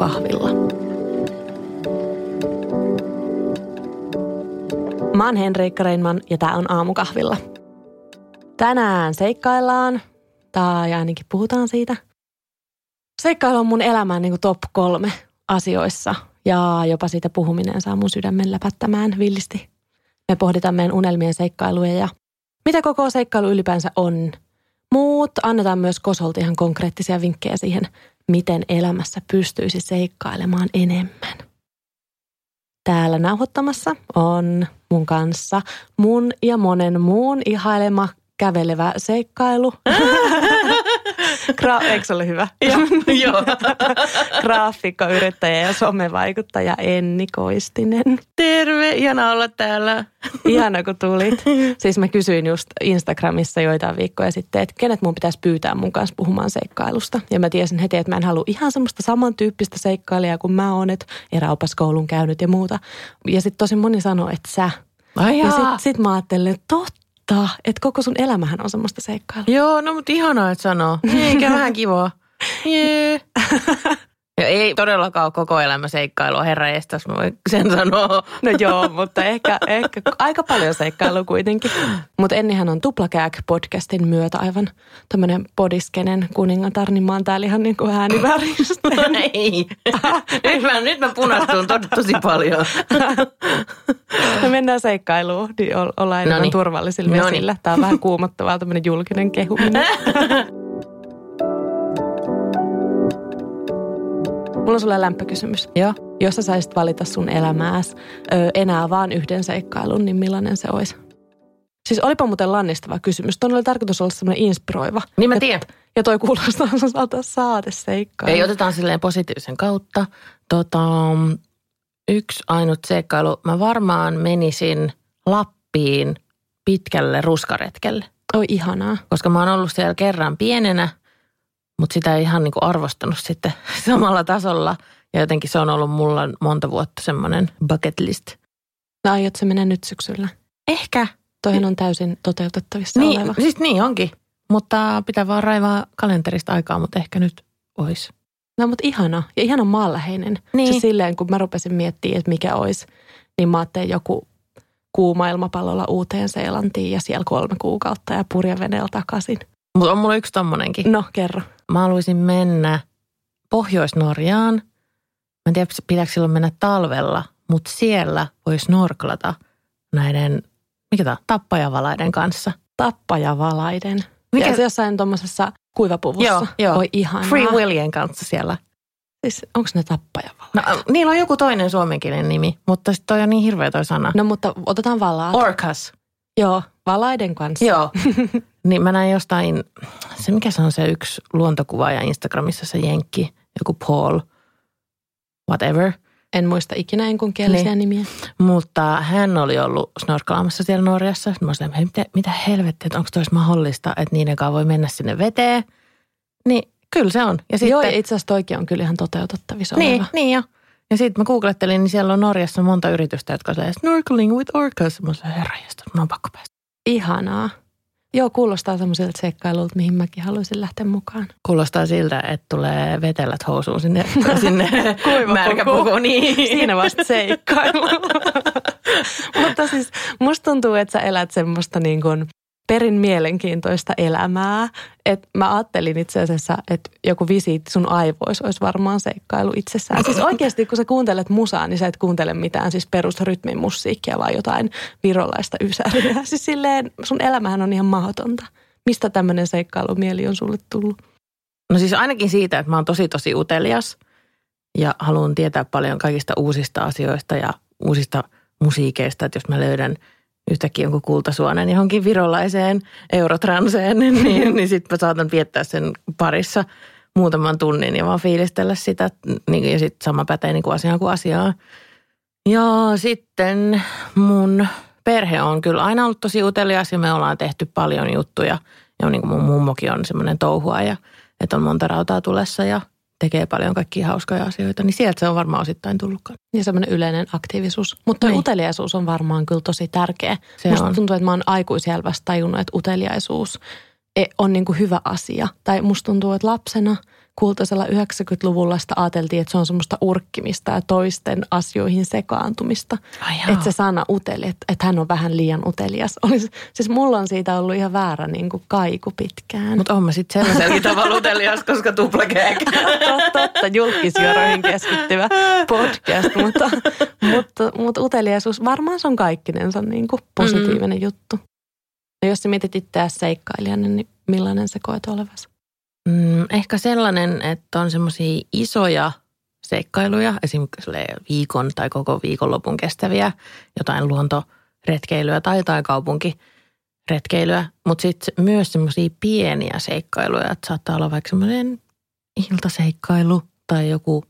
aamukahvilla. Mä oon Henriikka Reinman ja tää on aamukahvilla. Tänään seikkaillaan, tai ainakin puhutaan siitä. Seikkailu on mun elämän niin kuin top kolme asioissa ja jopa siitä puhuminen saa mun sydämen läpättämään villisti. Me pohditaan meidän unelmien seikkailuja ja mitä koko seikkailu ylipäänsä on. Muut annetaan myös Kosolta ihan konkreettisia vinkkejä siihen, miten elämässä pystyisi seikkailemaan enemmän. Täällä nauhoittamassa on mun kanssa mun ja monen muun ihailema kävelevä seikkailu. Gra- eikö se ole hyvä? Joo. Graafikko, yrittäjä ja somevaikuttaja Enni Koistinen. Terve, ihana olla täällä. Ihana kun tulit. Siis mä kysyin just Instagramissa joitain viikkoja sitten, että kenet mun pitäisi pyytää mun kanssa puhumaan seikkailusta. Ja mä tiesin heti, että mä en halua ihan semmoista samantyyppistä seikkailijaa kuin mä oon, että eräopaskoulun käynyt ja muuta. Ja sitten tosi moni sanoi, että sä. Ai Ja sitten sit mä ajattelin, että totta, että koko sun elämähän on semmoista seikkailua. Joo, no mutta ihanaa, että sanoo. Eikä vähän kivaa. Jee. Ja ei todellakaan ole koko elämä seikkailua, herra jestas, mä voin sen sanoa. No joo, mutta ehkä, ehkä aika paljon seikkailua kuitenkin. Mutta Ennihän on Tuplakääk-podcastin myötä aivan tämmöinen podiskenen kuningatar, niin mä oon täällä ihan niin kuin ääniväristä. ei. Nyt mä, nyt mä punastun to, tosi paljon. Me mennään seikkailuun, niin ollaan enemmän turvallisilla Noniin. vesillä. Tämä on vähän kuumottavaa tämmöinen julkinen kehuminen. Mulla on sulle lämpökysymys. Joo. Jos sä saisit valita sun elämääs ö, enää vaan yhden seikkailun, niin millainen se olisi? Siis olipa muuten lannistava kysymys. Tuon oli tarkoitus olla semmoinen inspiroiva. Niin mä Ja- tiedän. Ja toi kuulostaa sellaiselta saateseikkailu. Ei, otetaan silleen positiivisen kautta. Tota, yksi ainut seikkailu. Mä varmaan menisin Lappiin pitkälle ruskaretkelle. Oi ihanaa. Koska mä oon ollut siellä kerran pienenä, mutta sitä ei ihan niin kuin arvostanut sitten samalla tasolla. Ja jotenkin se on ollut mulla monta vuotta semmoinen bucket list. No aiot se mennä nyt syksyllä? Ehkä. Toihan on täysin toteutettavissa Niin, oleva. siis niin onkin. Mutta pitää vaan raivaa kalenterista aikaa, mutta ehkä nyt olisi. No mutta ihana. Ja ihana maanläheinen. Niin. Se silleen, kun mä rupesin miettimään, että mikä olisi, niin mä ajattelin joku kuuma ilmapallolla uuteen Seelantiin ja siellä kolme kuukautta ja purjeveneellä takaisin. Mutta on mulla yksi tommonenkin. No kerro. Mä haluaisin mennä Pohjois-Norjaan. Mä en tiedä, pitääkö silloin mennä talvella, mutta siellä voi snorklata näiden, mikä tämä, tappajavalaiden kanssa. Tappajavalaiden. Mikä-? Ja se jossain tuommoisessa kuivapuvussa. Joo, joo. Oi ihanaa. Free Willien kanssa siellä. Siis onko ne tappajavalaiden? No, niillä on joku toinen suomenkielinen nimi, mutta sitten toi on niin hirveä toi sana. No mutta otetaan valaat. Orcas. Joo, valaiden kanssa. Joo. niin mä näin jostain, se mikä se on se yksi luontokuvaaja Instagramissa, se jenkki, joku Paul, whatever. En muista ikinä enkunkielisiä Niin. nimiä. Mutta hän oli ollut snorklaamassa siellä Norjassa. Mä olin, hei, mitä, mitä helvettiä, että onko tois mahdollista, että niiden kanssa voi mennä sinne veteen. Niin kyllä se on. Ja sitten, Joo, ja itse asiassa toikin on kyllä ihan toteutettavissa niin, oleva. niin jo. Ja sitten mä googlettelin, niin siellä on Norjassa monta yritystä, jotka on snorkeling with orcas. Mä olin, herra mun on pakko päästä. Ihanaa. Joo, kuulostaa semmoiselta seikkailulta, mihin mäkin haluaisin lähteä mukaan. Kuulostaa siltä, että tulee vetellät housuun sinne, sinne Kuiva märkäpukuun. puku. Niin. Siinä vasta seikkailu. Mutta siis musta tuntuu, että sä elät semmoista niin kuin perin mielenkiintoista elämää. Että mä ajattelin itse asiassa, että joku visiitti sun aivoissa olisi varmaan seikkailu itsessään. Siis oikeasti, kun sä kuuntelet musaa, niin sä et kuuntele mitään siis perusrytmin musiikkia, vaan jotain virolaista ysäriä. Siis silleen sun elämähän on ihan mahdotonta. Mistä tämmöinen seikkailumieli on sulle tullut? No siis ainakin siitä, että mä oon tosi tosi utelias ja haluan tietää paljon kaikista uusista asioista ja uusista musiikeista. Että jos mä löydän yhtäkkiä jonkun kultasuonen johonkin virolaiseen eurotranseen, niin, niin sitten mä saatan viettää sen parissa muutaman tunnin ja vaan fiilistellä sitä. Niin, ja sitten sama pätee niin kuin asiaan kuin asiaan. Ja sitten mun perhe on kyllä aina ollut tosi utelias ja me ollaan tehty paljon juttuja. Ja niin kuin mun mummokin on semmoinen touhuaja, että on monta rautaa tulessa ja tekee paljon kaikkia hauskoja asioita. Niin sieltä se on varmaan osittain tullutkaan. Ja semmoinen yleinen aktiivisuus. Mutta Niin. uteliaisuus on varmaan kyllä tosi tärkeä. Se Musta on. tuntuu, että mä oon aikuisiellä vasta tajunnut, että uteliaisuus on niin kuin hyvä asia. Tai musta tuntuu, että lapsena kultaisella 90-luvulla sitä ajateltiin, että se on semmoista urkkimista ja toisten asioihin sekaantumista. Ai että se sana uteli, että, että hän on vähän liian utelias. Olisi, siis mulla on siitä ollut ihan väärä niin kuin kaiku pitkään. Mutta on mä sitten sellaisellakin tavalla utelias, koska tuplagag. totta, totta, julkisjuoroihin keskittyvä podcast, mutta, mutta, mutta uteliaisuus varmaan se on kaikkinensa niin kuin positiivinen mm. juttu. Ja jos sä mietit itseäsi seikkailijana, niin millainen se koet olevasi? Mm, ehkä sellainen, että on semmoisia isoja seikkailuja, esimerkiksi viikon tai koko viikonlopun kestäviä, jotain luontoretkeilyä tai jotain kaupunkiretkeilyä, mutta sitten myös semmoisia pieniä seikkailuja, että saattaa olla vaikka semmoinen iltaseikkailu tai joku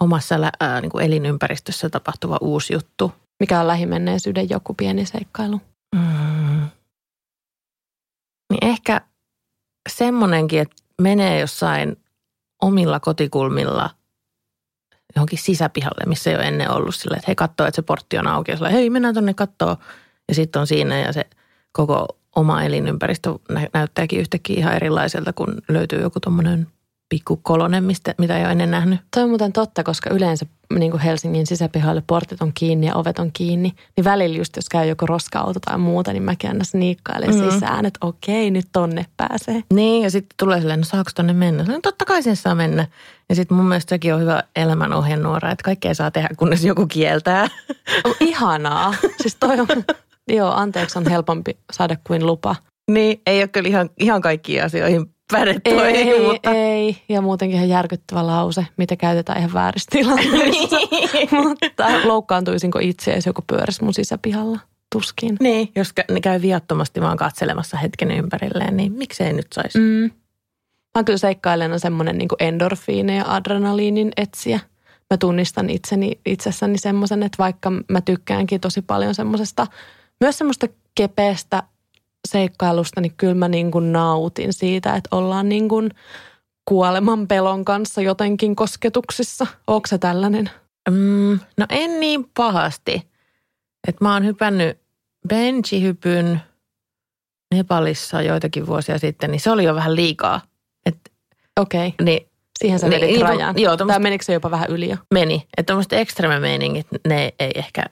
omassa ää, niin kuin elinympäristössä tapahtuva uusi juttu. Mikä on lähimenneisyyden joku pieni seikkailu? Mm. Niin ehkä semmoinenkin, että menee jossain omilla kotikulmilla johonkin sisäpihalle, missä ei ole ennen ollut sillä, että he katsoo, että se portti on auki ja sillä, hei mennään tuonne katsoa. Ja sitten on siinä ja se koko oma elinympäristö näyttääkin yhtäkkiä ihan erilaiselta, kun löytyy joku tuommoinen pikku kolonen, mistä, mitä ei ole ennen nähnyt. Toi on muuten totta, koska yleensä niin kuin Helsingin sisäpihalle portit on kiinni ja ovet on kiinni. Niin välillä just jos käy joku roska-auto tai muuta, niin mäkin aina sniikkailen mm-hmm. sisään, että okei, nyt tonne pääsee. Niin, ja sitten tulee silleen, no saako tonne mennä? No totta kai sen saa mennä. Ja sitten mun mielestä sekin on hyvä elämän ohjenuora, että kaikkea saa tehdä, kunnes joku kieltää. On ihanaa. siis toi on, joo, anteeksi on helpompi saada kuin lupa. Niin, ei ole kyllä ihan, ihan kaikkiin asioihin pädettu. Ei, ei, mutta... ei. Ja muutenkin ihan järkyttävä lause, mitä käytetään ihan väärissä tilanteissa. mutta loukkaantuisinko itse, jos joku pyörisi mun sisäpihalla? Tuskin. Niin, jos ne käy viattomasti vaan katselemassa hetken ympärilleen, niin miksei nyt saisi? Mm. Mä kyllä seikkailijana semmoinen niin endorfiini ja adrenaliinin etsiä. Mä tunnistan itseni, itsessäni semmoisen, että vaikka mä tykkäänkin tosi paljon semmoisesta, myös semmoista kepeästä seikkailusta, niin kyllä mä niin kuin nautin siitä, että ollaan niin kuin kuoleman pelon kanssa jotenkin kosketuksissa. Onko se tällainen? Mm, no en niin pahasti. että mä oon hypännyt benchihypyn Nepalissa joitakin vuosia sitten, niin se oli jo vähän liikaa. Okei. Okay. Niin, Siihen sä vedit niin, rajan. Joo, tommost, tai menikö se jopa vähän yli jo? Meni. Että tuommoiset ekstreme meiningit, ne ei ehkä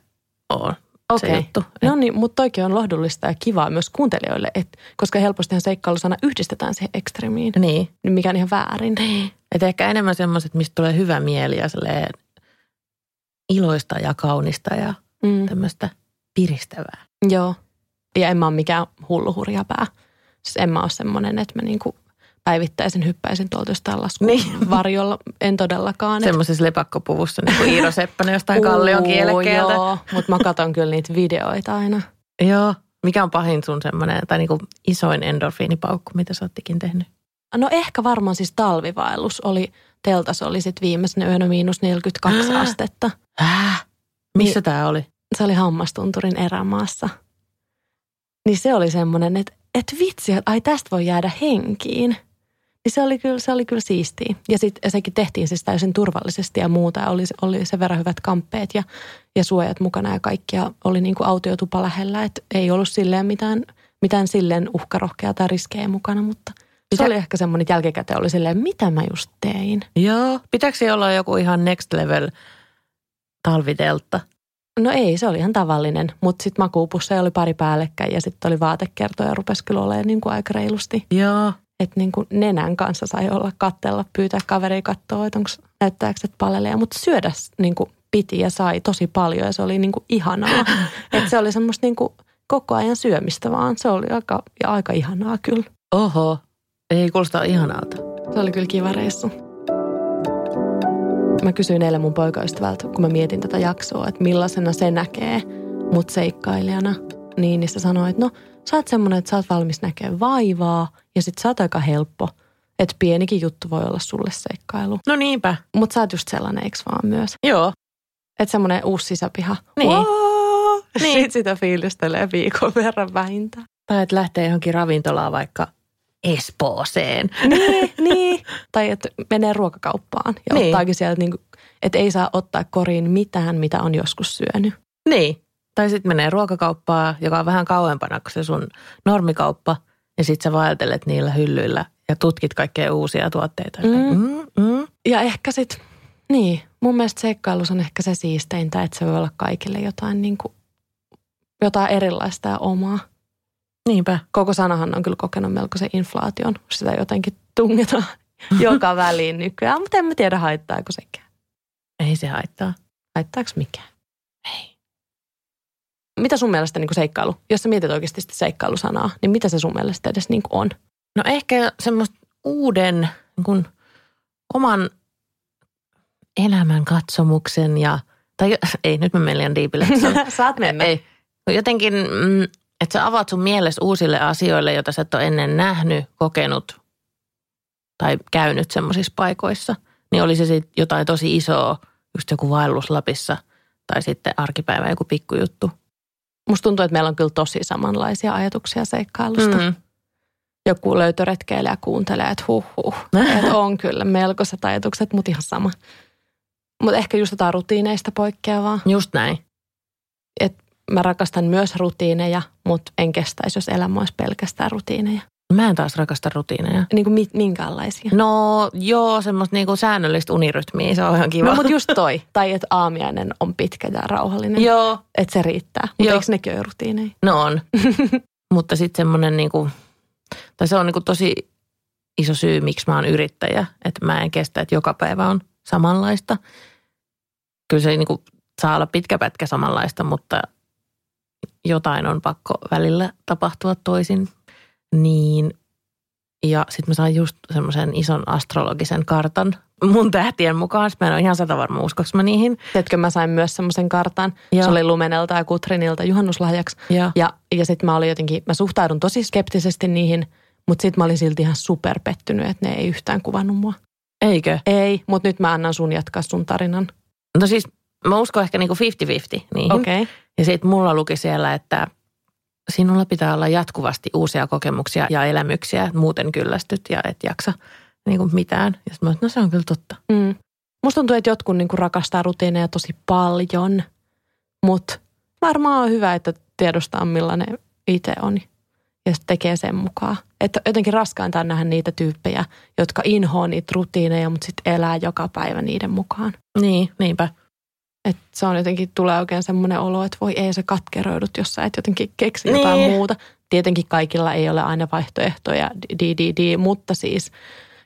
ole okay. se juttu. No niin, mutta toikin on lohdullista ja kivaa myös kuuntelijoille, et, koska helposti seikkailusana yhdistetään siihen ekstremiin. Niin. Mikä on ihan väärin. Niin. Että ehkä enemmän semmoiset, mistä tulee hyvä mieli ja iloista ja kaunista ja mm. tämmöistä piristävää. Joo. Ja en mä ole mikään hullu hurjapää. Siis en mä ole semmoinen, että mä niinku päivittäisen hyppäisin tuolta jostain laskun niin. varjolla. En todellakaan. Semmoisessa lepakkopuvussa, niin kuin Iiro Seppänen jostain kallion kielekkeeltä. Joo, mutta mä katson kyllä niitä videoita aina. Joo. Mikä on pahin sun semmoinen, tai niin kuin isoin endorfiinipaukku, mitä sä oottikin tehnyt? No ehkä varmaan siis talvivaellus oli, teltas oli sitten viimeisenä yönä miinus 42 Hää? astetta. Hää? Missä niin, tämä oli? Se oli Hammastunturin erämaassa. Niin se oli semmoinen, että, että vitsi, ai tästä voi jäädä henkiin. Se oli kyllä, se oli kyllä siistiä. Ja sitten sekin tehtiin siis täysin turvallisesti ja muuta. Ja oli, oli sen verran hyvät kamppeet ja, ja suojat mukana ja kaikkia. Oli niin kuin autiotupa lähellä, että ei ollut silleen mitään, mitään silleen uhkarohkea tai riskejä mukana, mutta se oli ehkä semmoinen, että jälkikäteen oli silleen, mitä mä just tein. Joo. Pitääkö olla joku ihan next level talviteltta? No ei, se oli ihan tavallinen, mutta sitten makuupusseja oli pari päällekkäin ja sitten oli vaatekertoja ja rupesi kyllä olemaan niin kuin aika reilusti. Joo että niin kuin nenän kanssa sai olla kattella, pyytää kaveri katsoa, että onko näyttääkö, että palelee. Mutta syödä niin kuin piti ja sai tosi paljon ja se oli niin kuin ihanaa. että se oli semmoista niin kuin koko ajan syömistä vaan. Se oli aika, ja aika ihanaa kyllä. Oho, ei kuulosta ihanalta. Se oli kyllä kiva reissu. Mä kysyin eilen mun poikaystävältä, kun mä mietin tätä jaksoa, että millaisena se näkee mut seikkailijana. Niin, niin se sanoi, että no – sä oot semmoinen, että sä oot valmis näkemään vaivaa ja sit sä oot aika helppo. Että pienikin juttu voi olla sulle seikkailu. No niinpä. Mutta sä oot just sellainen, eikö vaan myös? Joo. Että semmoinen uusi sisäpiha. Niin. Wow! niin. Sitten sitä fiilistelee viikon verran vähintään. Tai että lähtee johonkin ravintolaan vaikka Espooseen. Niin, niin. Tai että menee ruokakauppaan ja niin. ottaakin sieltä, niin kuin, että ei saa ottaa koriin mitään, mitä on joskus syönyt. Niin. Tai sitten menee ruokakauppaa, joka on vähän kauempana kuin se sun normikauppa. Ja sit sä vaeltelet niillä hyllyillä ja tutkit kaikkea uusia tuotteita. Mm. Mm, mm. Ja ehkä sit, niin, mun mielestä seikkailus on ehkä se siisteintä, että se voi olla kaikille jotain, niin kuin, jotain erilaista ja omaa. Niinpä. Koko sanahan on kyllä kokenut melkoisen inflaation. Sitä jotenkin tungetaan joka väliin nykyään, mutta en mä tiedä haittaako sekään. Ei se haittaa. Haittaako mikään? Ei. Mitä sun mielestä niin kuin seikkailu, jos sä mietit oikeasti sitä seikkailusanaa, niin mitä se sun mielestä edes niin kuin on? No ehkä semmoista uuden niin kuin, oman elämän katsomuksen ja, tai ei nyt mä menen liian diipille. Saat mennä. Ei. Jotenkin, mm, että sä avaat sun mielessä uusille asioille, joita sä et ole ennen nähnyt, kokenut tai käynyt semmoisissa paikoissa. Niin oli se sitten jotain tosi isoa, just joku vaellus Lapissa tai sitten arkipäivä joku pikkujuttu. Musta tuntuu, että meillä on kyllä tosi samanlaisia ajatuksia seikkailusta. Mm. Joku löytöretkeilijä kuuntelee, että huh huh. että on kyllä melkoiset ajatukset, mutta ihan sama. Mutta ehkä just jotain rutiineista poikkeavaa. Just näin. Mä rakastan myös rutiineja, mutta en kestäisi, jos elämä olisi pelkästään rutiineja. Mä en taas rakasta rutiineja. Niin kuin mi- minkäänlaisia. No joo, semmoista niinku säännöllistä unirytmiä, se on ihan kiva. No, mutta just toi. Tai että aamiainen on pitkä ja rauhallinen. joo, Että se riittää. Mutta eikö nekin ole rutiineja? no on. mutta sitten semmoinen niinku, tai se on niinku tosi iso syy, miksi mä oon yrittäjä. Että mä en kestä, että joka päivä on samanlaista. Kyllä se niinku saa olla pitkä pätkä samanlaista, mutta jotain on pakko välillä tapahtua toisin. Niin, ja sitten mä sain just semmoisen ison astrologisen kartan mun tähtien mukaan. Sitten Mä en ole ihan sata varma, uskoks mä niihin. Tiedätkö, mä sain myös semmoisen kartan. Joo. Se oli Lumenelta ja Kutrinilta juhannuslahjaksi. Ja, Ja, ja sitten mä olin jotenkin, mä suhtaudun tosi skeptisesti niihin, mutta sitten mä olin silti ihan superpettynyt, että ne ei yhtään kuvannut mua. eikö? Ei, mutta nyt mä annan sun jatkaa sun tarinan. No siis mä uskon ehkä niinku 50-50 niihin. Okei. Okay. Ja sitten mulla luki siellä, että sinulla pitää olla jatkuvasti uusia kokemuksia ja elämyksiä, muuten kyllästyt ja et jaksa niinku mitään. Ja mä no se on kyllä totta. Mm. Musta tuntuu, että jotkut niinku rakastaa rutiineja tosi paljon, mutta varmaan on hyvä, että tiedostaa millainen itse on ja sitten tekee sen mukaan. Että jotenkin raskainta on nähdä niitä tyyppejä, jotka inhoaa niitä rutiineja, mutta sitten elää joka päivä niiden mukaan. Niin, niinpä. Että se on jotenkin, tulee oikein semmoinen olo, että voi ei se katkeroidut, jos sä et jotenkin keksi jotain Niin. muuta. Tietenkin kaikilla ei ole aina vaihtoehtoja, di, di, di, mutta siis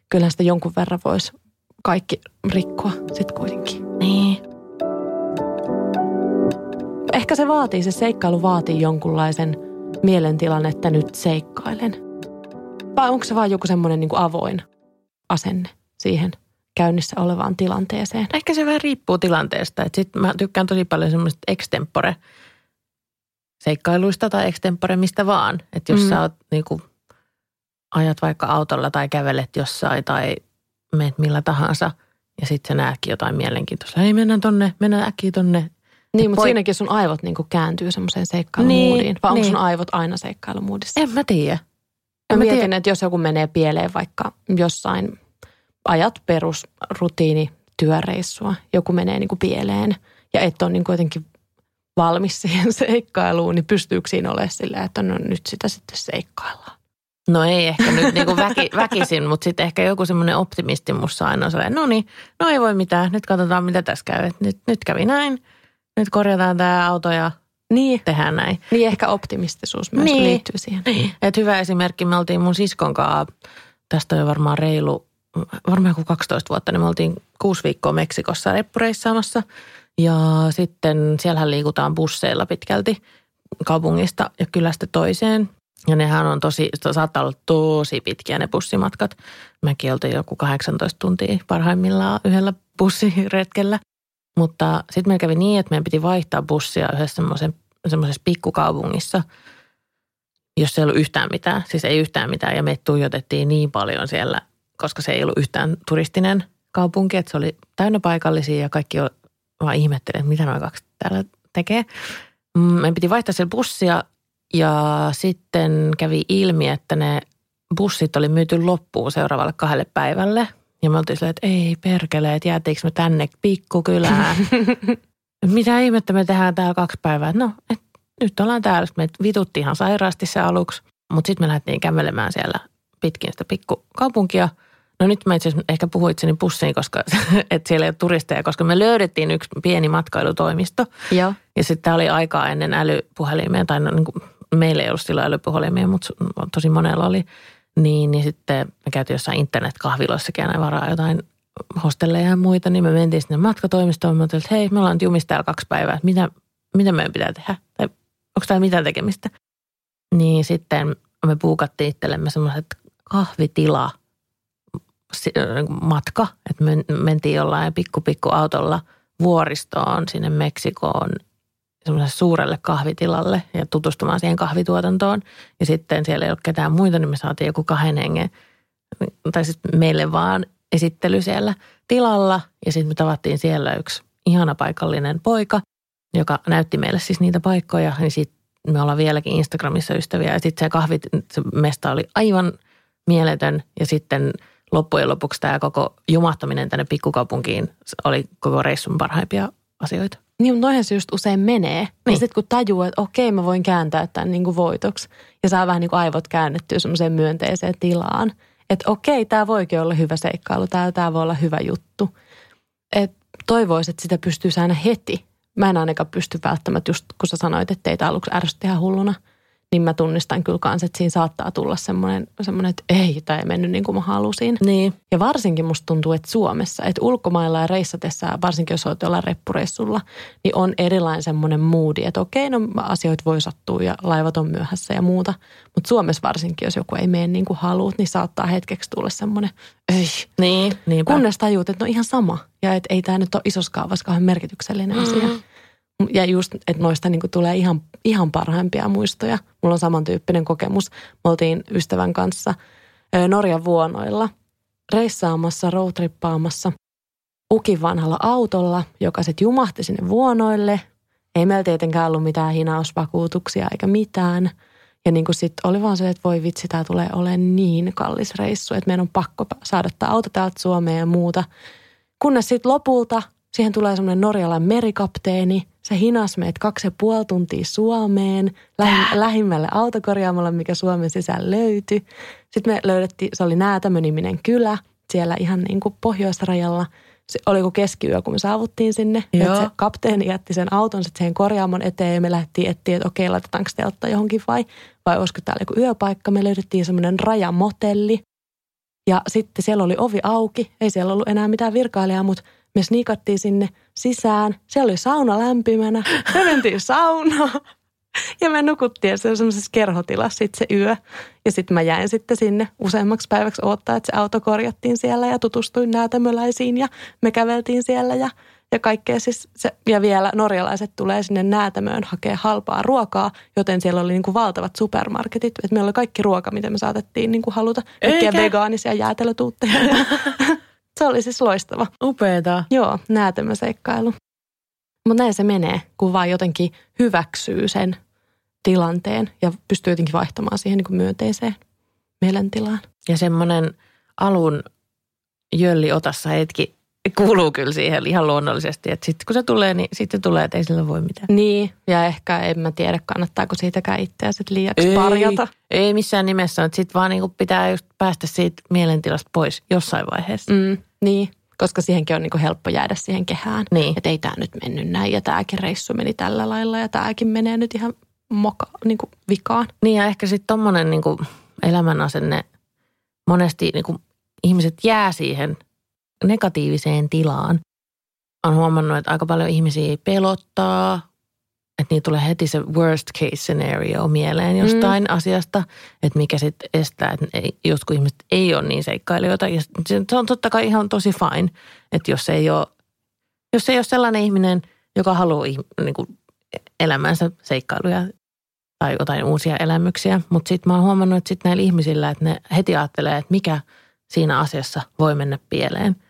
kyllähän sitä jonkun verran voisi kaikki rikkoa sitten kuitenkin. Niin. Ehkä se vaatii, se seikkailu vaatii jonkunlaisen mielentilan, että nyt seikkailen. Vai onko se vaan joku semmoinen niin avoin asenne siihen käynnissä olevaan tilanteeseen? Ehkä se vähän riippuu tilanteesta. Että sit mä tykkään tosi paljon semmoisesta extempore seikkailuista tai extempore mistä vaan. Että jos Mm. sä oot niinku, ajat vaikka autolla tai kävelet jossain tai meet millä tahansa ja sitten sä näetkin jotain mielenkiintoista. Hei mennään tonne, mennään äkkiä tonne. Niin, mutta Voi- siinäkin sun aivot niin kääntyy semmoiseen seikkailumuudiin. Niin, Vai onko niin. sun aivot aina seikkailumuudissa? En mä tiedä. Mä mä mietin, tiedä. että jos joku menee pieleen vaikka jossain ajat perusrutiini työreissua, joku menee niin kuin pieleen ja et ole niin kuin jotenkin valmis siihen seikkailuun, niin pystyykö siinä olemaan silleen, että no nyt sitä sitten seikkaillaan. No ei ehkä nyt niinku väki, väkisin, mutta sitten ehkä joku semmoinen optimisti mussa aina on sellainen, no niin, no ei voi mitään, nyt katsotaan mitä tässä käy. Et Nyt, nyt kävi näin, nyt korjataan tämä auto ja Niin, tehdään näin. niin ehkä optimistisuus myös Niin. liittyy siihen. Et hyvä esimerkki, me oltiin mun siskon kanssa, tästä on jo varmaan reilu, varmaan joku 12 vuotta, niin me oltiin kuusi viikkoa Meksikossa reppureissaamassa. Ja sitten siellähän liikutaan busseilla pitkälti kaupungista ja kylästä toiseen. Ja nehän on tosi, saattaa olla tosi pitkiä ne bussimatkat. Mäkin oltiin joku 18 tuntia parhaimmillaan yhdellä bussiretkellä. Mutta sitten meillä kävi niin, että meidän piti vaihtaa bussia yhdessä semmoisessa pikkukaupungissa, jossa ei ollut yhtään mitään. Siis ei yhtään mitään ja me tuijotettiin niin paljon siellä, koska se ei ollut yhtään turistinen kaupunki, että se oli täynnä paikallisia ja kaikki jo vaan ihmetteli, että mitä nämä kaksi täällä tekee. Mm, Meidän piti vaihtaa siellä bussia ja sitten kävi ilmi, että ne bussit oli myyty loppuun seuraavalle kahdelle päivälle. Ja me oltiin silleen, että ei perkele, että jäätiinkö me tänne pikkukylään. Mitä ihmettä me tehdään täällä kaksi päivää? No, et nyt ollaan täällä. Me vituttiin ihan sairaasti se aluksi. mutta sitten me lähdettiin kävelemään siellä pitkin sitä pikkukaupunkia. No nyt mä itse ehkä puhuin itseni pussiin, koska että siellä ei ole turisteja, koska me löydettiin yksi pieni matkailutoimisto. Joo. Ja sitten oli aikaa ennen älypuhelimia, tai no, niin kuin, meillä ei ollut silloin älypuhelimia, mutta tosi monella oli. Niin, niin sitten me käytiin jossain internetkahviloissakin ja näin varaa jotain hostelleja ja muita, niin me mentiin sinne matkatoimistoon. Me että hei, me ollaan nyt jumissa täällä kaksi päivää, että mitä, mitä meidän pitää tehdä? Tai onko täällä mitään tekemistä? Niin sitten me puukattiin itsellemme semmoiset kahvitila matka, että me mentiin jollain pikku pikku autolla vuoristoon sinne Meksikoon semmoiselle suurelle kahvitilalle ja tutustumaan siihen kahvituotantoon. Ja sitten siellä ei ollut ketään muita, niin me saatiin joku kahden hengen, tai sitten meille vaan esittely siellä tilalla. Ja sitten me tavattiin siellä yksi ihana paikallinen poika, joka näytti meille siis niitä paikkoja. Niin sitten me ollaan vieläkin Instagramissa ystäviä. Ja sitten se kahvimesta oli aivan mieletön. Ja sitten loppujen lopuksi tämä koko jumahtaminen tänne pikkukaupunkiin oli koko reissun parhaimpia asioita. Niin, mutta noihän se just usein menee. Niin. Ja sitten kun tajuu, että okei, mä voin kääntää tämän niin kuin voitoksi. Ja saa vähän niin kuin aivot käännettyä semmoiseen myönteiseen tilaan. Että okei, tämä voikin olla hyvä seikkailu. Tämä, tämä voi olla hyvä juttu. Et toivoisin, että sitä pystyy aina heti. Mä en ainakaan pysty välttämättä, just kun sä sanoit, että teitä aluksi ärsytti ihan hulluna – niin mä tunnistan kyllä kanssa, että siinä saattaa tulla semmoinen, semmoinen että ei, tämä ei mennyt niin kuin mä halusin. Niin. Ja varsinkin musta tuntuu, että Suomessa, että ulkomailla ja reissatessa, varsinkin jos olet jollain reppureissulla, niin on erilainen semmoinen moodi, että okei, no asioita voi sattua ja laivat on myöhässä ja muuta. Mutta Suomessa varsinkin, jos joku ei mene niin kuin haluat, niin saattaa hetkeksi tulla semmoinen, ei. Niin, niinpä. Kunnes tajuut, että no ihan sama. Ja että ei tämä nyt ole isossa kaavassa kauhean merkityksellinen mm. asia. Ja just, että noista niin tulee ihan, ihan parhaimpia muistoja. Mulla on samantyyppinen kokemus. Me oltiin ystävän kanssa Norjan vuonoilla reissaamassa, roadtrippaamassa ukin vanhalla autolla, joka sitten jumahti sinne vuonoille. Ei meillä tietenkään ollut mitään hinausvakuutuksia eikä mitään. Ja niin sitten oli vaan se, että voi vitsi, tämä tulee olemaan niin kallis reissu, että meidän on pakko saada tämä auto täältä Suomeen ja muuta. Kunnes sitten lopulta siihen tulee semmoinen norjalainen merikapteeni – se hinas meitä kaksi ja puoli tuntia Suomeen, lähim, lähimmälle autokorjaamolle, mikä Suomen sisällä löytyi. Sitten me löydettiin, se oli Näätämö-niminen kylä siellä ihan niin kuin pohjoisrajalla. Se oli kuin keskiyö, kun me saavuttiin sinne. Joo. se kapteeni jätti sen auton sitten siihen korjaamon eteen ja me lähdettiin etsiä, että okei, laitetaanko teltta johonkin vai, vai olisiko täällä joku yöpaikka. Me löydettiin semmoinen rajamotelli. Ja sitten siellä oli ovi auki, ei siellä ollut enää mitään virkailijaa, mutta me sniikattiin sinne sisään. Siellä oli sauna lämpimänä. Me mentiin saunaan. Ja me nukuttiin se semmoisessa kerhotilassa sitten se yö. Ja sitten mä jäin sitten sinne useammaksi päiväksi odottaa, että se auto korjattiin siellä ja tutustuin näätämöläisiin ja me käveltiin siellä ja, ja kaikkea siis se, ja vielä norjalaiset tulee sinne näätämöön hakea halpaa ruokaa, joten siellä oli niin kuin valtavat supermarketit. Että meillä oli kaikki ruoka, mitä me saatettiin niin kuin haluta. Kaikkia vegaanisia jäätelötuutteja. Se oli siis loistava. Upeeta. Joo, näätämöseikkailu. Mutta näin se menee, kun vaan jotenkin hyväksyy sen tilanteen ja pystyy jotenkin vaihtamaan siihen niin kuin myönteiseen mielentilaan. Ja semmoinen alun jölli otassa hetki kuuluu kyllä siihen ihan luonnollisesti, että sitten kun se tulee, niin sitten tulee, että ei sillä voi mitään. Niin, ja ehkä en mä tiedä, kannattaako siitäkään itseä sitten liiaksi ei, parjata. Ei missään nimessä, että sitten vaan niinku pitää just päästä siitä mielentilasta pois jossain vaiheessa. Mm, niin, koska siihenkin on niinku helppo jäädä siihen kehään. Niin. Että ei tämä nyt mennyt näin ja tämäkin reissu meni tällä lailla ja tämäkin menee nyt ihan moka, niinku vikaan. Niin ja ehkä sitten tommonen niinku elämänasenne, monesti niinku ihmiset jää siihen – negatiiviseen tilaan. Olen huomannut, että aika paljon ihmisiä pelottaa, että niitä tulee heti se worst case scenario mieleen jostain mm. asiasta, että mikä sitten estää, että jotkut ihmiset ei ole niin seikkailijoita. Ja se on totta kai ihan tosi fine, että jos ei ole, jos ei ole sellainen ihminen, joka haluaa niin kuin elämänsä seikkailuja tai jotain uusia elämyksiä. Mutta sitten mä oon huomannut, että sitten näillä ihmisillä, että ne heti ajattelee, että mikä siinä asiassa voi mennä pieleen –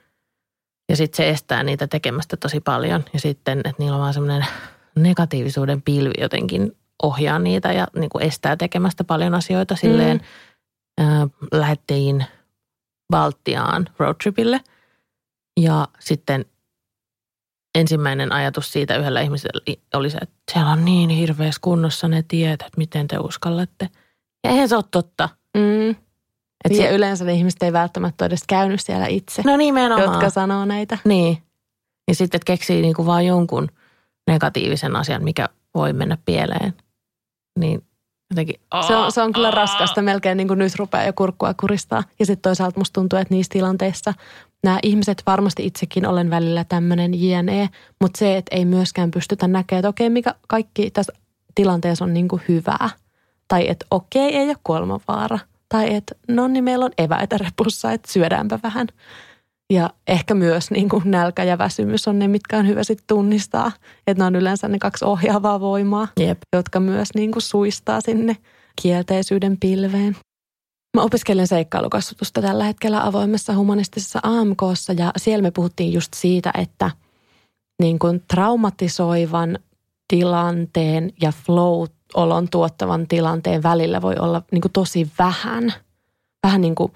ja sitten se estää niitä tekemästä tosi paljon. Ja sitten, että niillä on vaan semmoinen negatiivisuuden pilvi jotenkin ohjaa niitä ja niin kuin estää tekemästä paljon asioita. Silleen mm. äh, lähdettiin Baltiaan roadtripille ja sitten ensimmäinen ajatus siitä yhdellä ihmisellä oli se, että siellä on niin hirveässä kunnossa ne tiet, että miten te uskallatte. Ja eihän se ole totta. Mm. Et Ja se, yleensä ne ihmiset ei välttämättä ole edes käynyt siellä itse, no nimenomaan. jotka sanoo näitä. Niin. Ja sitten, että keksii niinku vaan jonkun negatiivisen asian, mikä voi mennä pieleen. Niin jotenkin... Se on, se on kyllä raskasta, melkein niin kuin nyt rupeaa jo kurkkua kuristaa. Ja sitten toisaalta musta tuntuu, että niissä tilanteissa nämä ihmiset, varmasti itsekin olen välillä tämmöinen jne, mutta se, että ei myöskään pystytä näkemään, että okei, mikä kaikki tässä tilanteessa on niin kuin hyvää. Tai että okei, ei ole kuolemanvaara. Tai että no niin, meillä on eväitä repussa, että syödäänpä vähän. Ja ehkä myös niin kuin nälkä ja väsymys on ne, mitkä on hyvä sitten tunnistaa. Että on yleensä ne kaksi ohjaavaa voimaa Jep. jotka myös niin kuin suistaa sinne kielteisyyden pilveen. Mä opiskelen seikkailukasvatusta tällä hetkellä avoimessa humanistisessa AMKssa ja siellä me puhuttiin just siitä, että niin kuin traumatisoivan tilanteen ja flow-olon tuottavan tilanteen välillä voi olla niin kuin tosi vähän. Vähän niin kuin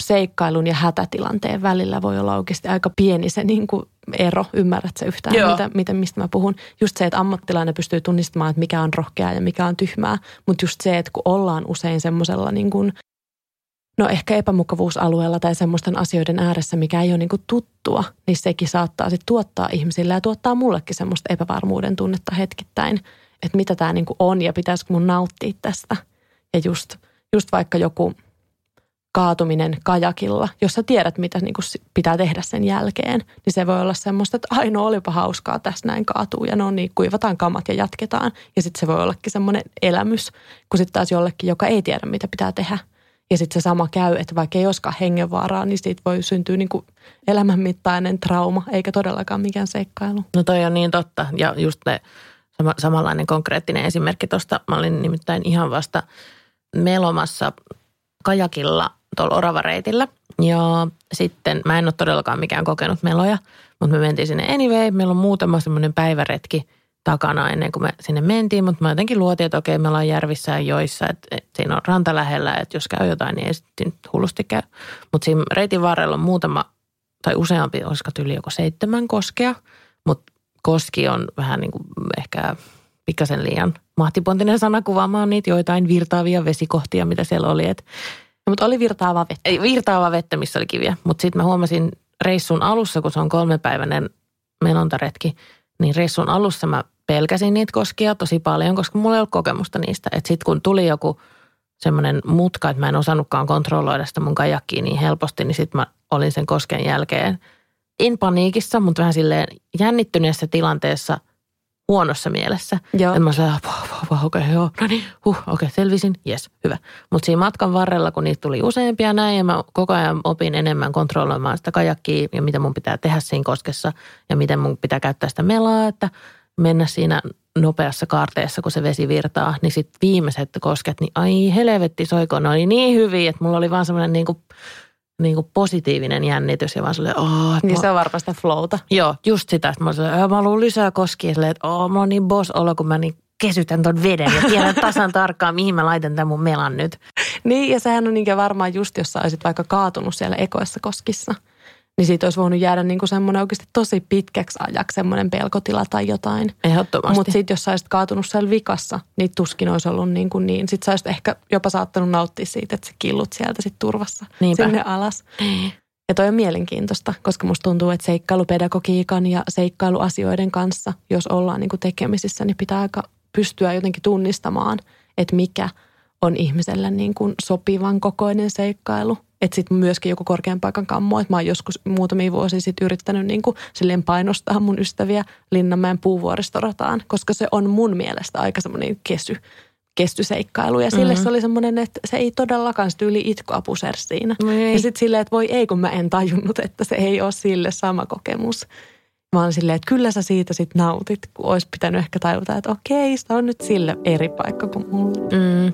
seikkailun ja hätätilanteen välillä voi olla oikeasti aika pieni se niin kuin ero. Ymmärrät se yhtään, Joo. mitä, mitä, mistä mä puhun? Just se, että ammattilainen pystyy tunnistamaan, että mikä on rohkeaa ja mikä on tyhmää. Mutta just se, että kun ollaan usein semmoisella niin kuin, no ehkä epämukavuusalueella tai semmoisten asioiden ääressä, mikä ei ole niin kuin tuttua, niin sekin saattaa sitten tuottaa ihmisille ja tuottaa mullekin semmoista epävarmuuden tunnetta hetkittäin, että mitä tämä niin kuin on ja pitäisikö mun nauttia tästä. Ja just, just vaikka joku kaatuminen kajakilla, jos sä tiedät, mitä niin kuin pitää tehdä sen jälkeen, niin se voi olla semmoista, että ainoa olipa hauskaa tässä näin kaatuu ja no niin, kuivataan kamat ja jatketaan. Ja sitten se voi ollakin semmoinen elämys, kun sitten taas jollekin, joka ei tiedä, mitä pitää tehdä. Ja sitten se sama käy, että vaikka ei olisikaan hengenvaaraa, niin siitä voi syntyä niin kuin elämänmittainen trauma, eikä todellakaan mikään seikkailu. No toi on niin totta. Ja just ne sama, samanlainen konkreettinen esimerkki tuosta. Mä olin nimittäin ihan vasta melomassa kajakilla tuolla Oravareitillä. Ja sitten mä en ole todellakaan mikään kokenut meloja, mutta me mentiin sinne anyway. Meillä on muutama semmoinen päiväretki takana ennen kuin me sinne mentiin, mutta mä jotenkin luotiin, että okei, me ollaan järvissä ja joissa, että, että siinä on ranta lähellä, että jos käy jotain, niin ei sitten hullusti käy. Mutta siinä reitin varrella on muutama tai useampi, olisiko yli joko seitsemän koskea, mutta koski on vähän niin kuin ehkä pikkasen liian mahtipontinen sana kuvaamaan niitä joitain virtaavia vesikohtia, mitä siellä oli. Et No, mutta oli virtaava vettä. ei virtaava vettä, missä oli kiviä. Mutta sitten mä huomasin reissun alussa, kun se on kolmepäiväinen melontaretki, niin reissun alussa mä pelkäsin niitä koskia tosi paljon, koska mulla ei ollut kokemusta niistä. Että sitten kun tuli joku semmoinen mutka, että mä en osannutkaan kontrolloida sitä mun kajakkiä niin helposti, niin sitten mä olin sen kosken jälkeen in paniikissa, mutta vähän silleen jännittyneessä tilanteessa huonossa mielessä. Joo. Että mä sanoin, okei, joo, no niin, huh, okei, selvisin, jes, hyvä. Mutta siinä matkan varrella, kun niitä tuli useampia näin, ja mä koko ajan opin enemmän kontrolloimaan sitä kajakkia ja mitä mun pitää tehdä siinä koskessa ja miten mun pitää käyttää sitä melaa, että mennä siinä nopeassa kaarteessa, kun se vesi virtaa, niin sitten viimeiset kosket, niin ai helvetti soiko, ne oli niin hyviä, että mulla oli vaan semmoinen niinku, niinku positiivinen jännitys ja vaan silleen, oh, Niin se on varmaan sitä flowta. Joo, just sitä. Että mä silleen, mä haluan lisää koskia. Silleen, että oh, mä oon niin boss olo, kun mä niin kesytän ton veden ja tiedän tasan tarkkaan, mihin mä laitan tämän mun melan nyt. Niin, ja sehän on niinkä varmaan just, jos sä olisit vaikka kaatunut siellä ekoissa koskissa. Niin siitä olisi voinut jäädä niin kuin semmoinen oikeasti tosi pitkäksi ajaksi semmoinen pelkotila tai jotain. Ehdottomasti. Mutta sitten jos sä olisit kaatunut siellä vikassa, niin tuskin olisi ollut niin kuin niin. Sitten sä olisit ehkä jopa saattanut nauttia siitä, että sä killut sieltä sit turvassa Niinpä. sinne alas. Ja toi on mielenkiintoista, koska musta tuntuu, että seikkailupedagogiikan ja seikkailuasioiden kanssa, jos ollaan niin kuin tekemisissä, niin pitää aika pystyä jotenkin tunnistamaan, että mikä on ihmiselle niin kuin sopivan kokoinen seikkailu. Että sitten myöskin joku korkean paikan kammo, että mä oon joskus muutamia vuosia sitten yrittänyt niin kuin silleen painostaa mun ystäviä Linnanmäen puuvuoristorataan, koska se on mun mielestä aika semmoinen kesy, kestyseikkailu. Ja sille Mhm. se oli semmoinen, että se ei todellakaan sitä yli itkoa pusersi siinä. No ei. Ja sitten silleen, että voi ei, kun mä en tajunnut, että se ei ole sille sama kokemus. Mä oon silleen, että kyllä sä siitä sit nautit, kun olisi pitänyt ehkä tajuta, että okei, se on nyt sille eri paikka kuin mulle. Mm.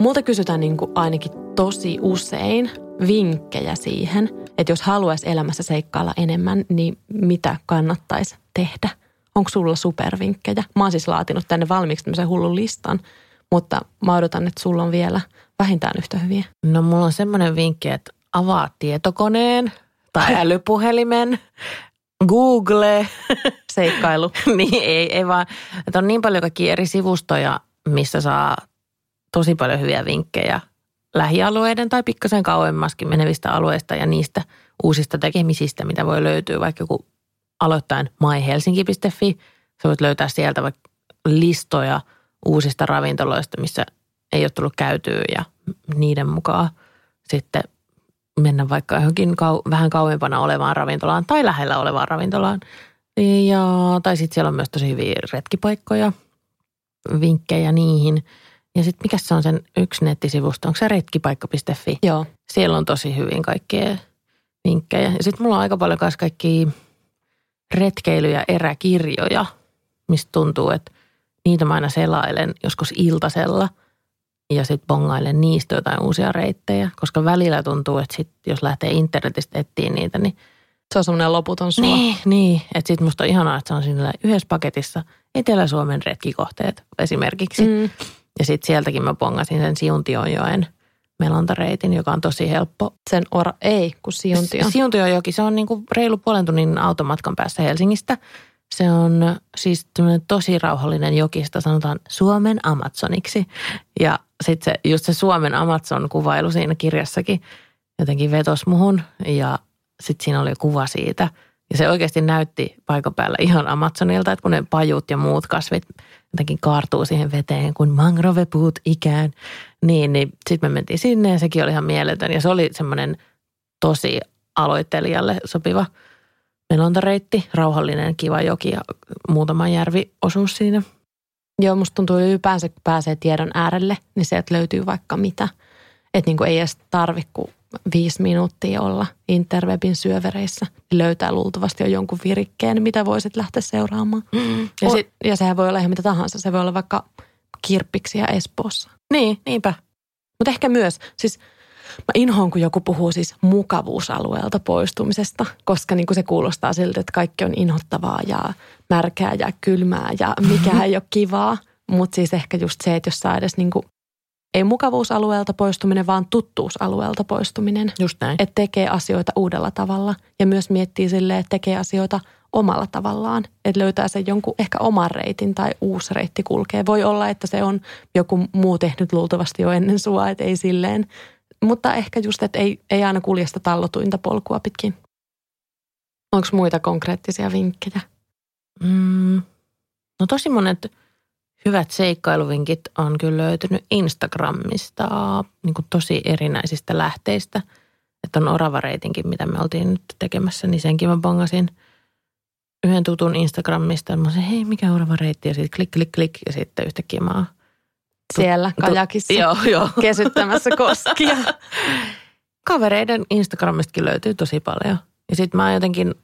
Multa kysytään niin kuin ainakin tosi usein vinkkejä siihen, että jos haluaisi elämässä seikkailla enemmän, niin mitä kannattaisi tehdä? Onko sulla supervinkkejä? Mä oon siis laatinut tänne valmiiksi tämmöisen hullun listan, mutta mä odotan, että sulla on vielä vähintään yhtä hyviä. No mulla on semmoinen vinkki, että avaa tietokoneen tai älypuhelimen, Google. Seikkailu. niin, ei, ei vaan. Että on niin paljon kaikkia eri sivustoja, missä saa tosi paljon hyviä vinkkejä lähialueiden tai pikkasen kauemmaskin menevistä alueista ja niistä uusista tekemisistä, mitä voi löytyä vaikka joku aloittain myhelsinki.fi. Sä voit löytää sieltä vaikka listoja uusista ravintoloista, missä ei ole tullut käytyä ja niiden mukaan sitten mennä vaikka johonkin kau- vähän kauempana olevaan ravintolaan tai lähellä olevaan ravintolaan. Ja, tai sitten siellä on myös tosi hyviä retkipaikkoja, vinkkejä niihin. Ja sitten mikä se on sen yksi nettisivusto, onko se retkipaikka.fi? Joo. Siellä on tosi hyvin kaikkea vinkkejä. Ja sitten mulla on aika paljon myös kaikki retkeily- ja eräkirjoja, mistä tuntuu, että niitä mä aina selailen joskus iltasella – ja sitten bongailen niistä jotain uusia reittejä, koska välillä tuntuu, että sit, jos lähtee internetistä etsiä niitä, niin se on semmoinen loputon suo. Niin, niin. että sitten musta on ihanaa, että se on siinä yhdessä paketissa Etelä-Suomen retkikohteet esimerkiksi. Mm. Ja sitten sieltäkin mä pongasin sen Siuntionjoen melontareitin, joka on tosi helppo. Sen ora, ei, kun Siuntio. Siuntionjoki, se on niinku reilu puolen tunnin automatkan päässä Helsingistä. Se on siis tosi rauhallinen joki, sitä sanotaan Suomen Amazoniksi. Ja sitten se, just se Suomen Amazon-kuvailu siinä kirjassakin jotenkin vetos muhun ja sitten siinä oli kuva siitä. Ja se oikeasti näytti paikan päällä ihan Amazonilta, että kun ne pajut ja muut kasvit jotenkin kaartuu siihen veteen kuin mangrovepuut ikään. Niin, niin sitten me mentiin sinne ja sekin oli ihan mieletön. Ja se oli semmoinen tosi aloittelijalle sopiva melontareitti, rauhallinen, kiva joki ja muutama järvi osuus siinä – Joo, musta tuntuu ylipäänsä, kun pääsee tiedon äärelle, niin sieltä löytyy vaikka mitä. Että niin ei edes tarvitse kuin viisi minuuttia olla interwebin syövereissä. Niin löytää luultavasti jo jonkun virikkeen, mitä voisit lähteä seuraamaan. Mm. Ja, sit, ja sehän voi olla ihan mitä tahansa. Se voi olla vaikka kirppiksiä Espoossa. Niin, niinpä. Mutta ehkä myös, siis Mä inhoon, kun joku puhuu siis mukavuusalueelta poistumisesta, koska niin kuin se kuulostaa siltä, että kaikki on inhottavaa ja märkää ja kylmää ja mikä ei ole kivaa. Mutta siis ehkä just se, että jos saa edes niin kuin, ei mukavuusalueelta poistuminen, vaan tuttuusalueelta poistuminen. Just näin. Että tekee asioita uudella tavalla ja myös miettii silleen, että tekee asioita omalla tavallaan. Että löytää sen jonkun ehkä oman reitin tai uusi reitti kulkee. Voi olla, että se on joku muu tehnyt luultavasti jo ennen sua, että ei silleen mutta ehkä just, että ei, ei aina kulje sitä tallotuinta polkua pitkin. Onko muita konkreettisia vinkkejä? Mm, no tosi monet hyvät seikkailuvinkit on kyllä löytynyt Instagramista niin kuin tosi erinäisistä lähteistä. Että on oravareitinkin, mitä me oltiin nyt tekemässä, niin senkin mä bongasin yhden tutun Instagramista. Mä sanoin, hei, mikä orava reitti? Ja sitten klik, klik, klik. Ja sitten yhtäkkiä mä oon siellä kajakissa joo, joo. kesyttämässä koskia. Kavereiden Instagramistakin löytyy tosi paljon. Ja sitten mä jotenkin,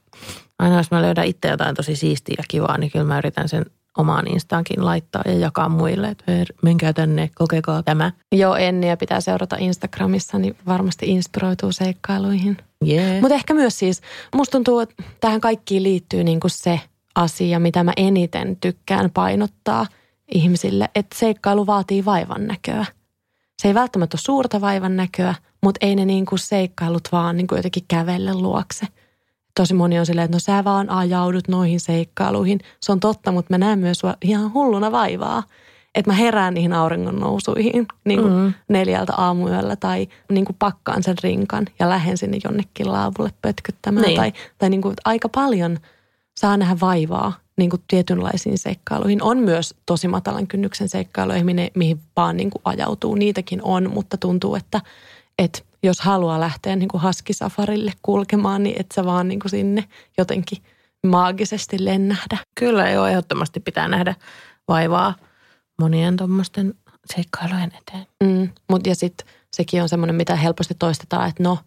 aina jos mä löydän itse jotain tosi siistiä ja kivaa, niin kyllä mä yritän sen omaan instaankin laittaa ja jakaa muille, että menkää tänne, kokekaa tämä. Joo, Enniä pitää seurata Instagramissa, niin varmasti inspiroituu seikkailuihin. Yeah. Mutta ehkä myös siis, musta tuntuu, että tähän kaikkiin liittyy niinku se asia, mitä mä eniten tykkään painottaa – ihmisille, että seikkailu vaatii vaivan näköä. Se ei välttämättä ole suurta vaivan näköä, mutta ei ne niin kuin seikkailut vaan niin kuin jotenkin kävelle luokse. Tosi moni on silleen, että no sä vaan ajaudut noihin seikkailuihin. Se on totta, mutta mä näen myös ihan hulluna vaivaa. Että mä herään niihin auringon nousuihin niin kuin mm. neljältä aamuyöllä tai niin kuin pakkaan sen rinkan ja lähden sinne jonnekin laavulle pötkyttämään. Niin. Tai, tai niin kuin, aika paljon saa nähdä vaivaa niin kuin tietynlaisiin seikkailuihin. On myös tosi matalan kynnyksen seikkailuja, mihin, mihin vaan niin kuin ajautuu. Niitäkin on, mutta tuntuu, että, että jos haluaa lähteä niin kuin haskisafarille kulkemaan, niin et sä vaan niin kuin sinne jotenkin maagisesti lennähdä. Kyllä, joo, ehdottomasti pitää nähdä vaivaa monien tuommoisten seikkailujen eteen. Mm, mut ja sitten sekin on semmoinen, mitä helposti toistetaan, että no –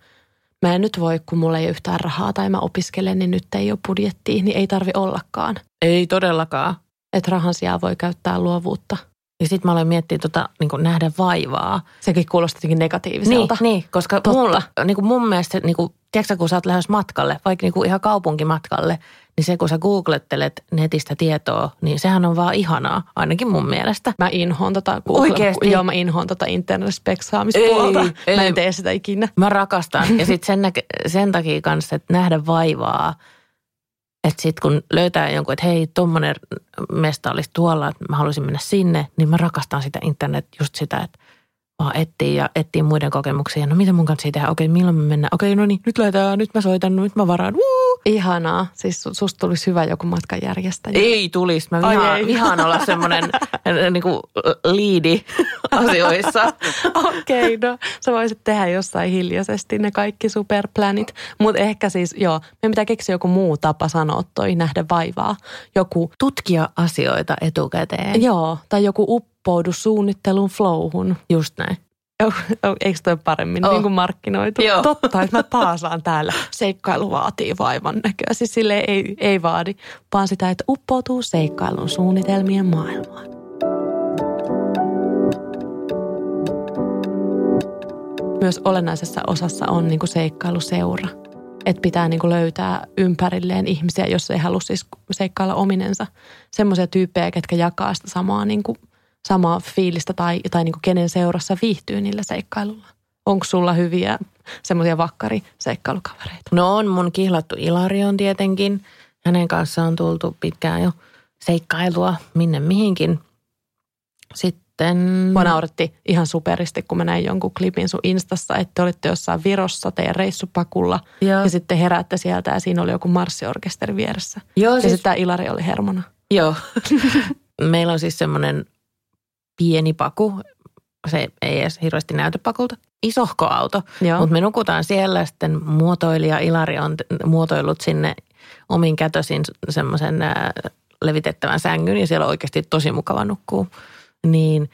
mä en nyt voi, kun mulla ei ole yhtään rahaa tai mä opiskelen, niin nyt ei ole budjettia, niin ei tarvi ollakaan. Ei todellakaan. Että rahan sijaan voi käyttää luovuutta. Ja sitten mä olen miettinyt tota, niin nähdä vaivaa. Sekin kuulostaa jotenkin negatiiviselta. Niin, niin koska mulla, niin kuin mun mielestä, niin kuin, tiedätkö, kun sä oot lähes matkalle, vaikka niin kuin ihan kaupunkimatkalle, niin se kun sä googlettelet netistä tietoa, niin sehän on vaan ihanaa, ainakin mun mielestä. Mä inhoon tota Google, Oikeesti? Joo, mä inhoon tota internet-speksaamispuolta. Ei, ei, mä en tee sitä ikinä. Mä rakastan. Ja sitten sen, sen takia kanssa, että nähdä vaivaa, Että sitten kun löytää jonkun, että hei, tuommoinen mesta olisi tuolla, että mä haluaisin mennä sinne, niin mä rakastan sitä internet just sitä, että vaan etsii ja etsii muiden kokemuksia. No mitä mun kanssa tehdään? Okei, milloin me mennään? Okei, no niin, nyt lähdetään, nyt mä soitan, nyt mä varaan. Woo! Ihanaa. Siis susta tulisi hyvä joku matkanjärjestäjä. Ei tulisi. Mä Ai vihaan, ei. vihaan olla semmoinen niin kuin liidi asioissa. Okei, no sä voisit tehdä jossain hiljaisesti ne kaikki superplänit. Mutta ehkä siis, joo, me pitää keksiä joku muu tapa sanoa toi, nähdä vaivaa. Joku, Tutkia asioita etukäteen. joo, tai joku uppoudu suunnittelun flowhun. Just näin. Eikö toi paremmin Oh. niin kuin markkinoitu? Joo. Totta, että mä paasaan täällä. Seikkailu vaatii vaivan näköä. Siis sille ei, ei vaadi, vaan sitä, että uppoutuu seikkailun suunnitelmien maailmaan. Myös olennaisessa osassa on niin kuin seikkailuseura. Että pitää niin kuin löytää ympärilleen ihmisiä, jos ei halua siis seikkailla ominensa. Semmoisia tyyppejä, ketkä jakaa sitä samaa, niin kuin, samaa fiilistä tai, tai niin kuin kenen seurassa viihtyy niillä seikkailulla. Onko sulla hyviä semmoisia vakkari seikkailukavereita? No on mun kihlattu Ilarion tietenkin. Hänen kanssaan on tultu pitkään jo seikkailua minne mihinkin. Sitten... Mua nauratti ihan superisti, kun mä näin jonkun klipin sun Instassa, että te olitte jossain Virossa teidän reissupakulla. Joo. Ja sitten heräätte sieltä ja siinä oli joku marssiorkesteri vieressä. Joo, Ja siis, sitten tämä Ilari oli hermona. joo. Meillä on siis semmoinen pieni paku. Se ei edes hirveästi näytä pakulta. Isohko auto. Mutta me nukutaan siellä sitten muotoilija Ilari on muotoillut sinne omin kätösin semmoisen levitettävän sängyn ja siellä on oikeasti tosi mukava nukkuu. Niin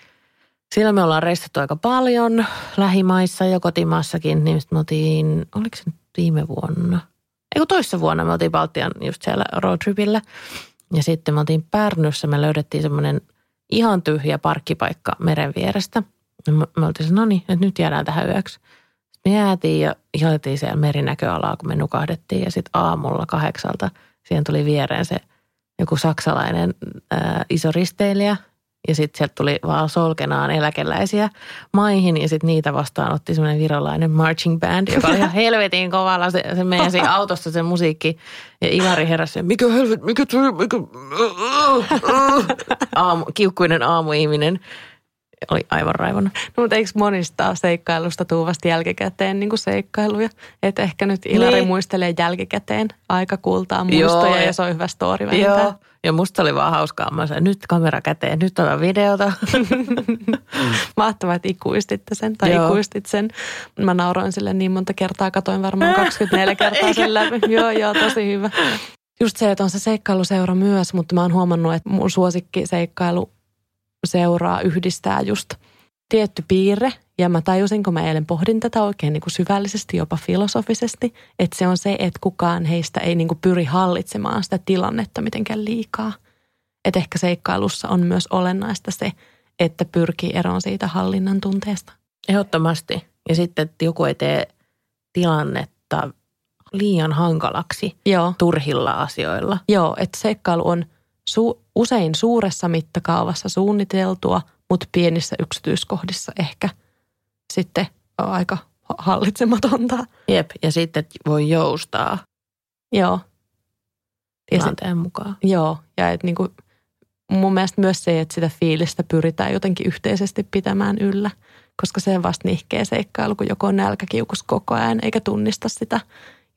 siellä me ollaan reissattu aika paljon lähimaissa ja kotimaassakin, niin sitten me oltiin, oliko se nyt viime vuonna? Ei kun toissa vuonna me oltiin Baltian just siellä roadtripillä. Ja sitten me oltiin Pärnyssä, me löydettiin semmoinen ihan tyhjä parkkipaikka meren vierestä. Ja me, me oltiin no niin, että nyt jäädään tähän yöksi. Me jäätiin ja ihailtiin siellä merinäköalaa, kun me nukahdettiin. Ja sitten aamulla kahdeksalta siihen tuli viereen se joku saksalainen ää, iso risteilijä. Ja sitten sieltä tuli vaan solkenaan eläkeläisiä maihin ja sitten niitä vastaan otti semmoinen virolainen marching band, joka oli ihan helvetin kovalla. Se, se meidän siinä autossa se musiikki ja Ilari heräsi, mikä helvet, mikä, tuli- mikä, aamu, kiukkuinen aamuihminen. Oli aivan raivona. No, mutta eikö monista seikkailusta tuu vasta jälkikäteen niin kuin seikkailuja? Että ehkä nyt Ilari Niin. muistelee jälkikäteen aika kultaa muistoja Joo, ja, se on hyvä story vähintään. Joo, ja musta oli vaan hauskaa. Mä sanoin, nyt kamera käteen, nyt otan videota. Mahtavaa, että ikuistitte sen tai Joo. ikuistit sen. Mä nauroin sille niin monta kertaa, katoin varmaan 24 kertaa sen läpi. Joo, joo, tosi hyvä. Just se, että on se seikkailuseura myös, mutta mä oon huomannut, että mun suosikki seikkailuseuraa yhdistää just tietty piirre. Ja mä tajusin, kun mä eilen pohdin tätä oikein niin kuin syvällisesti, jopa filosofisesti, että se on se, että kukaan heistä ei niin kuin pyri hallitsemaan sitä tilannetta mitenkään liikaa. Että ehkä seikkailussa on myös olennaista se, että pyrkii eroon siitä hallinnan tunteesta. Ehdottomasti. Ja sitten, että joku ei tee tilannetta liian hankalaksi Joo, turhilla asioilla. joo että seikkailu on su- usein suuressa mittakaavassa suunniteltua, mutta pienissä yksityiskohdissa ehkä sitten on aika hallitsematonta. Jep, ja sitten voi joustaa Joo. Tilanteen mukaan. joo, ja et niinku, mun mielestä myös se, että sitä fiilistä pyritään jotenkin yhteisesti pitämään yllä, koska se vasta nihkeä seikkailu, kun joku on nälkäkiukus koko ajan eikä tunnista sitä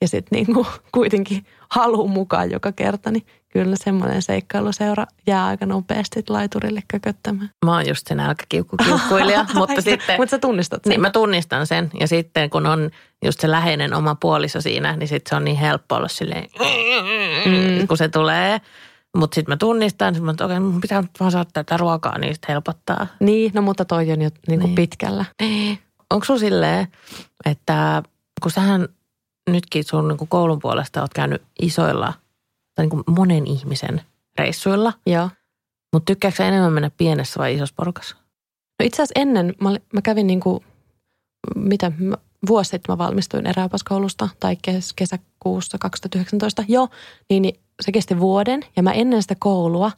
ja sitten niinku kuitenkin halu mukaan joka kerta, niin kyllä semmoinen seikkailuseura jää aika nopeasti laiturille kököttämään. Mä oon just se nälkäkiukkukiukkuilija, mutta sitten... Mutta sä tunnistat sen. Niin mä tunnistan sen ja sitten kun on just se läheinen oma puoliso siinä, niin sitten se on niin helppo olla silleen, Mm. kun se tulee. Mutta sitten mä tunnistan, sit mä, että okei, mun pitää nyt vaan saada tätä ruokaa, niin sitten helpottaa. Niin, no mutta toi on jo niinku Niin. pitkällä. Niin. Onko sun silleen, että kun sähän nytkin sun niin koulun puolesta oot käynyt isoilla tai niin monen ihmisen reissuilla, Joo. mutta tykkääkö sä enemmän mennä pienessä vai isossa porukassa? No itse asiassa ennen mä, mä kävin niinku, mitä, mä- vuosi sitten mä valmistuin eräopaskoulusta tai kes, kesäkuussa 2019. Joo, niin, niin se kesti vuoden ja mä ennen sitä koulua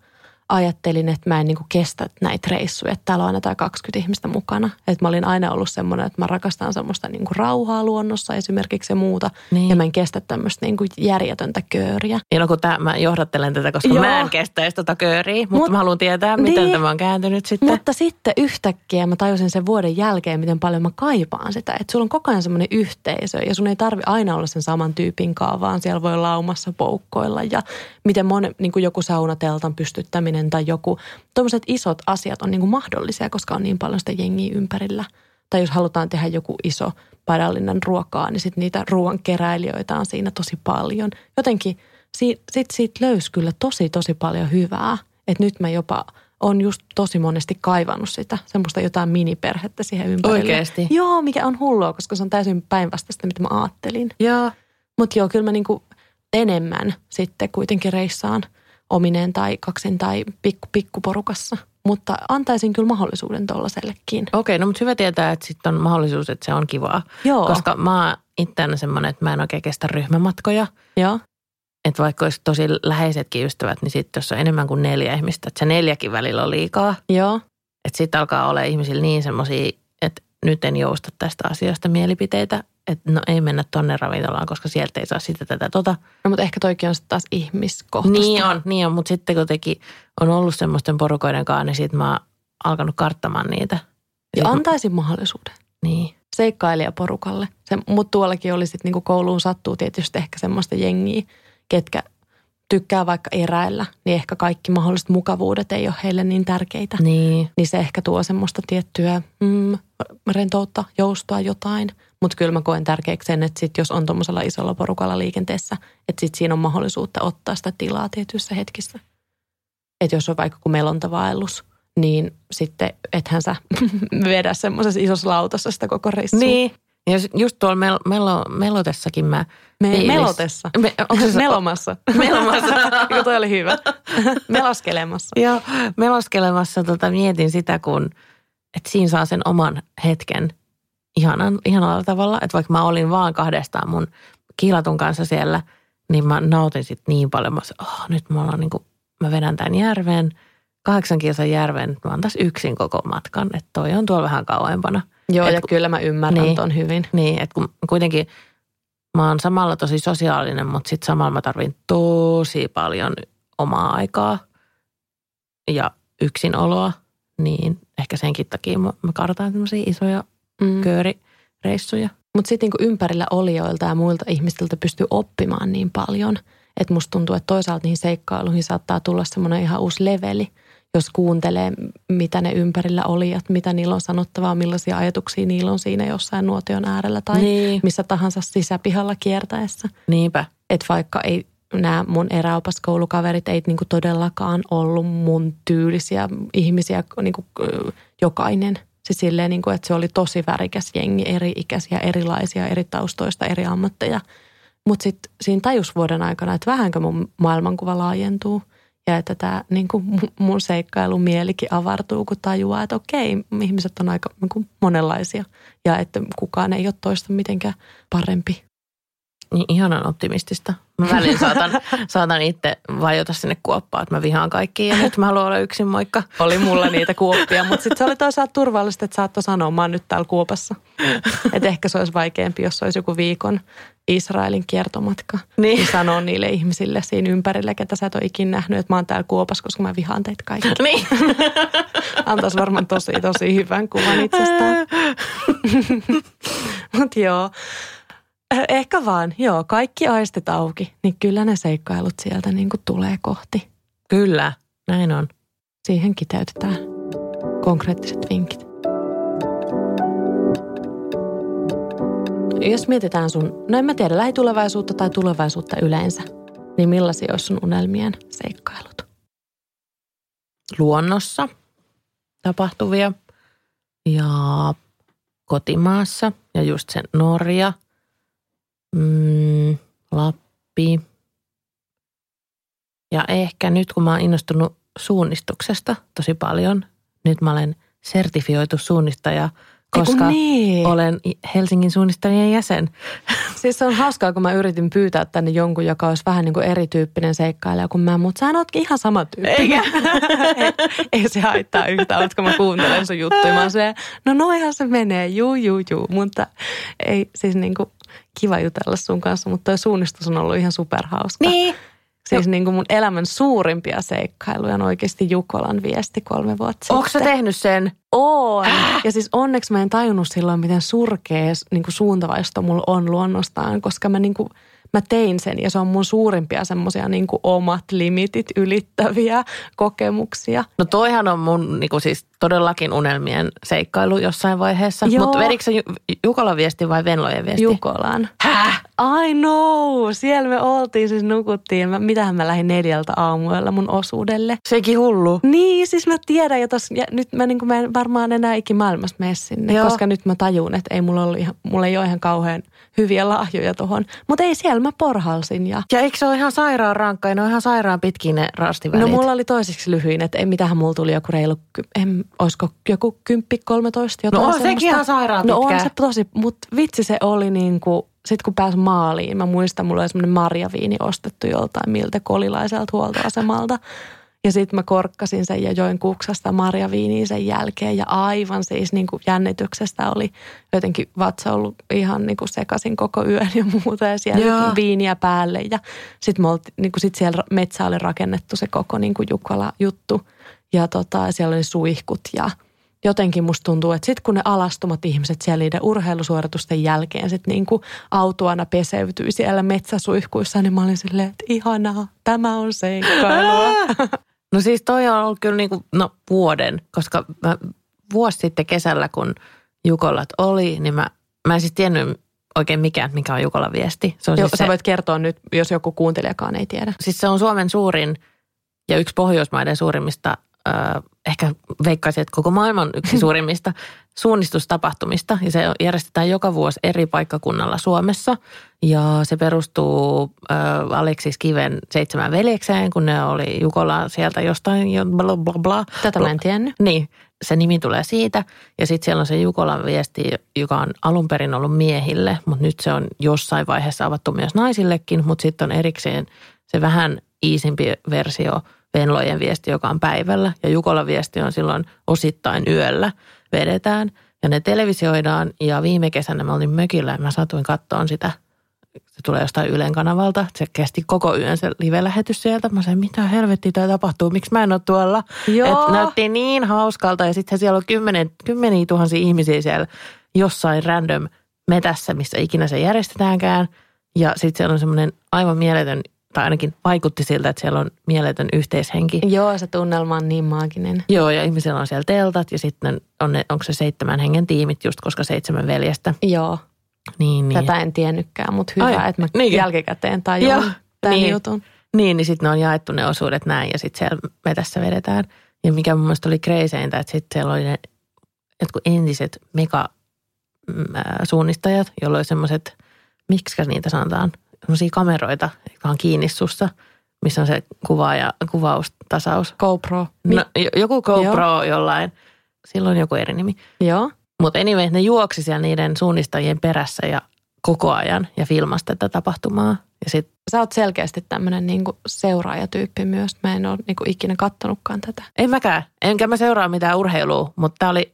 ajattelin, että mä en niin kuin kestä näitä reissuja, että täällä on aina tai 20 ihmistä mukana. Että mä olin aina ollut semmoinen, että mä rakastan semmoista niin kuin rauhaa luonnossa esimerkiksi ja muuta. Niin. Ja mä en kestä tämmöistä niin kuin järjetöntä kööriä. Niin no kun tää, mä johdattelen tätä, koska Joo. mä en kestäisi tota kööriä, mutta Mut, mä haluan tietää, miten niin, tämä on kääntynyt sitten. Mutta sitten yhtäkkiä mä tajusin sen vuoden jälkeen, miten paljon mä kaipaan sitä. Että sulla on koko ajan semmoinen yhteisö ja sun ei tarvi aina olla sen saman tyypin kanssa, vaan siellä voi laumassa poukkoilla. Ja miten mon, niin kuin joku saunateltan pystyttäminen tai joku, tuommoiset isot asiat on niin kuin mahdollisia, koska on niin paljon sitä jengiä ympärillä. Tai jos halutaan tehdä joku iso padallinen ruokaa, niin sitten niitä ruoan keräilijöitä on siinä tosi paljon. Jotenkin si, sit siitä löysi kyllä tosi tosi paljon hyvää. Että nyt mä jopa on just tosi monesti kaivannut sitä, semmoista jotain miniperhettä siihen ympärille. Oikeasti? Joo, mikä on hullua, koska se on täysin päinvastaista, mitä mä ajattelin. Joo. Mutta joo, kyllä mä niinku enemmän sitten kuitenkin reissaan omineen tai kaksin tai pikku, pikkuporukassa. Mutta antaisin kyllä mahdollisuuden tuollaisellekin. Okei, no mutta hyvä tietää, että sitten on mahdollisuus, että se on kivaa. Joo. Koska mä oon itseänä semmoinen, että mä en oikein kestä ryhmämatkoja. Joo. Että vaikka olisi tosi läheisetkin ystävät, niin sitten jos on enemmän kuin neljä ihmistä, että se neljäkin välillä on liikaa. Joo. Että sitten alkaa olla ihmisillä niin semmoisia, että nyt en jousta tästä asiasta mielipiteitä, että no ei mennä tonne ravintolaan, koska sieltä ei saa sitä tätä tota. No mutta ehkä toikin on sitten taas ihmiskohtaista. Niin on, niin on, mutta sitten kun teki, on ollut semmoisten porukoiden kanssa, niin sitten mä oon alkanut karttamaan niitä. Ja, ja antaisin mahdollisuuden. Niin. Seikkailijaporukalle. Se, mutta tuollakin oli sitten niinku kouluun sattuu tietysti ehkä semmoista jengiä, ketkä tykkää vaikka eräillä, niin ehkä kaikki mahdolliset mukavuudet ei ole heille niin tärkeitä. Niin. Niin se ehkä tuo semmoista tiettyä mm, rentoutta, joustoa, jotain. Mutta kyllä mä koen tärkeäksi sen, että sit jos on tuommoisella isolla porukalla liikenteessä, että sit siinä on mahdollisuutta ottaa sitä tilaa tietyissä hetkissä. Että jos on vaikka kuin melontavaellus, niin sitten ethän sä vedä semmoisessa isossa lautassa sitä koko reissua. Niin. Ja just tuolla mel- melo- melotessakin mä... Me- fiilis... melotessa? Me, onko se Melomassa. Melomassa. Eikö toi oli hyvä? Meloskelemassa. Joo, meloskelemassa tota, mietin sitä, kun että siinä saa sen oman hetken ihanan, ihanalla tavalla. Että vaikka mä olin vaan kahdestaan mun kiilatun kanssa siellä, niin mä nautin sit niin paljon. Mä sanoin, oh, nyt mä, ollaan niin kuin, mä vedän tämän järven, kahdeksan kilsan järven, mä oon yksin koko matkan. Että toi on tuolla vähän kauempana. Joo, et, ja kyllä mä ymmärrän niin, ton hyvin. Niin, että kun kuitenkin mä oon samalla tosi sosiaalinen, mutta sitten samalla mä tarvin tosi paljon omaa aikaa ja yksinoloa. Niin ehkä senkin takia mä, mä kartaan tämmöisiä isoja mm. köörireissuja. Mutta sitten niinku ympärillä olijoilta ja muilta ihmisiltä pystyy oppimaan niin paljon, että musta tuntuu, että toisaalta niihin seikkailuihin saattaa tulla semmoinen ihan uusi leveli – jos kuuntelee, mitä ne ympärillä oli, että mitä niillä on sanottavaa, millaisia ajatuksia niillä on siinä jossain nuotion äärellä tai niin. missä tahansa sisäpihalla kiertäessä. Niinpä. Että vaikka ei nämä mun eräopaskoulukaverit ei niinku todellakaan ollut mun tyylisiä ihmisiä niinku, jokainen. Siis silleen, niinku, että se oli tosi värikäs jengi, eri ikäisiä, erilaisia, eri taustoista, eri ammatteja. Mutta sitten siinä tajusvuoden aikana, että vähänkö mun maailmankuva laajentuu – ja että tämä niin kuin mun seikkailumielikin avartuu, kun tajuaa, että okei, ihmiset on aika niin kuin monenlaisia ja että kukaan ei ole toista mitenkään parempi. Niin ihanan optimistista. Mä välillä saatan, saatan itse vajota sinne kuoppaan, että mä vihaan kaikki ja nyt mä haluan olla yksin, moikka. Oli mulla niitä kuoppia, mutta sitten se oli toisaalta turvallista, että saattoi sanoa, mä oon nyt täällä kuopassa. Että ehkä se olisi vaikeampi, jos olisi joku viikon Israelin kiertomatka. Niin. niin sanoo niille ihmisille siinä ympärillä, ketä sä et ole ikinä nähnyt, että mä oon täällä kuopassa, koska mä vihaan teitä kaikki. Niin. Antaisi varmaan tosi, tosi hyvän kuvan itsestään. Mutta joo. Eh, ehkä vaan, joo, kaikki aistit auki, niin kyllä ne seikkailut sieltä niin kuin tulee kohti. Kyllä, näin on. Siihen kiteytetään konkreettiset vinkit. Jos mietitään sun, no en mä tiedä, lähitulevaisuutta tai tulevaisuutta yleensä, niin millaisia olisi sun unelmien seikkailut? Luonnossa tapahtuvia ja kotimaassa ja just sen Norja – mm, Lappi. Ja ehkä nyt kun mä oon innostunut suunnistuksesta tosi paljon, nyt mä olen sertifioitu suunnistaja koska niin. olen Helsingin suunnistajien jäsen. Siis se on hauskaa, kun mä yritin pyytää tänne jonkun, joka olisi vähän niin kuin erityyppinen seikkailija kuin mä, mutta sähän ootkin ihan sama tyyppi. Eikä? ei, ei, se haittaa yhtään, oletko mä kuuntelen sun juttuja. Mä se, no noihan se menee, juu, juu, juu. Mutta ei siis niin kuin kiva jutella sun kanssa, mutta toi suunnistus on ollut ihan superhauska. Niin. Siis niin kuin mun elämän suurimpia seikkailuja on oikeasti Jukolan viesti kolme vuotta Onko sä sitten. tehnyt sen? On. Ja siis onneksi mä en tajunnut silloin, miten surkea niin kuin suuntavaisto mulla on luonnostaan, koska mä, niin kuin, mä tein sen ja se on mun suurimpia semmoisia niin omat limitit ylittäviä kokemuksia. No toihan on mun niinku siis todellakin unelmien seikkailu jossain vaiheessa. Mutta vedikö Ju- Jukolan viesti vai Venlojen viesti? Jukolan. Häh? I know. Siellä me oltiin, siis nukuttiin. Mä, mitähän mä lähdin neljältä aamuella mun osuudelle. Sekin hullu. Niin, siis mä tiedän ja, tos, ja nyt mä, niin mä en varmaan enää ikimaailmassa mene sinne, Joo. koska nyt mä tajun, että ei mulla, ollut ihan, mulla ei ole ihan kauhean hyviä lahjoja tohon. Mutta ei siellä mä porhalsin ja Ja eikö se ole ihan sairaan rankka? Ja Ne on ihan sairaan pitkin ne rastivälit. No mulla oli toisiksi lyhyin, että ei mitähän mulla tuli joku reilu, en, olisiko joku 10-13 jotain No on sekin ihan sairaan No on pitkä. se tosi, mutta vitsi se oli niin kuin, sit kun pääsi maaliin, mä muistan, mulla oli semmoinen marjaviini ostettu joltain miltä kolilaiselta huoltoasemalta. Ja sitten mä korkkasin sen ja join kuksasta marjaviiniä sen jälkeen. Ja aivan siis niin kuin jännityksestä oli jotenkin vatsa ollut ihan niin kuin sekaisin koko yön ja muuta. Ja siellä Joo. viiniä päälle. Ja sitten niin sit siellä metsä oli rakennettu se koko niin kuin Jukala-juttu. Ja tota, siellä oli suihkut ja jotenkin musta tuntuu, että sitten kun ne alastumat ihmiset siellä niiden urheilusuoritusten jälkeen sitten niin kuin autuana peseytyi siellä metsäsuihkuissa, niin mä olin silleen, että ihanaa, tämä on seikkailua. No siis toi on ollut kyllä niinku, no vuoden, koska mä vuosi sitten kesällä, kun Jukolat oli, niin mä, mä en siis tiennyt oikein mikään, mikä on Jukolan viesti. Se on Joo, siis sä se, voit kertoa nyt, jos joku kuuntelijakaan ei tiedä. siis se on Suomen suurin ja yksi Pohjoismaiden suurimmista, äh, ehkä veikkaisin, että koko maailman yksi suurimmista suunnistustapahtumista. Ja se järjestetään joka vuosi eri paikkakunnalla Suomessa. Ja se perustuu äh, Aleksis Kiven seitsemän veljekseen, kun ne oli Jukola sieltä jostain, jo bla bla bla. Tätä mä en tiennyt. Niin, se nimi tulee siitä. Ja sitten siellä on se Jukolan viesti, joka on alun perin ollut miehille, mutta nyt se on jossain vaiheessa avattu myös naisillekin. Mutta sitten on erikseen se vähän iisimpi versio Venlojen viesti, joka on päivällä. Ja Jukolan viesti on silloin osittain yöllä vedetään. Ja ne televisioidaan ja viime kesänä mä olin mökillä ja mä satuin kattoon sitä. Se tulee jostain Ylen kanavalta. Se kesti koko yön se live-lähetys sieltä. Mä sanoin, mitä helvettiä tämä tapahtuu, miksi mä en ole tuolla. Joo. Et näytti niin hauskalta ja sitten siellä on kymmenen, kymmeniä tuhansia ihmisiä siellä jossain random metässä, missä ikinä se järjestetäänkään. Ja sitten siellä on semmoinen aivan mieletön, tai ainakin vaikutti siltä, että siellä on mieletön yhteishenki. Joo, se tunnelma on niin maaginen. Joo, ja ihmisillä on siellä teltat ja sitten on ne, onko se seitsemän hengen tiimit just, koska seitsemän veljestä. Joo, Niin, niin. tätä en tiennytkään, mutta hyvä, Ai, että mä niinkö? jälkikäteen tajuan Joo, tämän niin. jutun. Niin, niin sitten ne on jaettu ne osuudet näin ja sitten siellä metässä vedetään. Ja mikä mun mielestä oli kreiseintä, että sitten siellä oli ne jotkut entiset mega mm, suunnistajat, joilla oli semmoiset, miksi niitä sanotaan, semmoisia kameroita, jotka on kiinni sussa, missä on se kuva ja kuvaustasaus. GoPro. No, jo- joku GoPro jollain, silloin joku eri nimi. Joo. Mutta anyway, ne juoksi siellä niiden suunnistajien perässä ja koko ajan ja filmasi tätä tapahtumaa. Ja sitten Sä oot selkeästi tämmöinen niinku seuraajatyyppi myös. Mä en ole niinku ikinä kattonutkaan tätä. En mäkään. Enkä mä seuraa mitään urheilua, mutta tää oli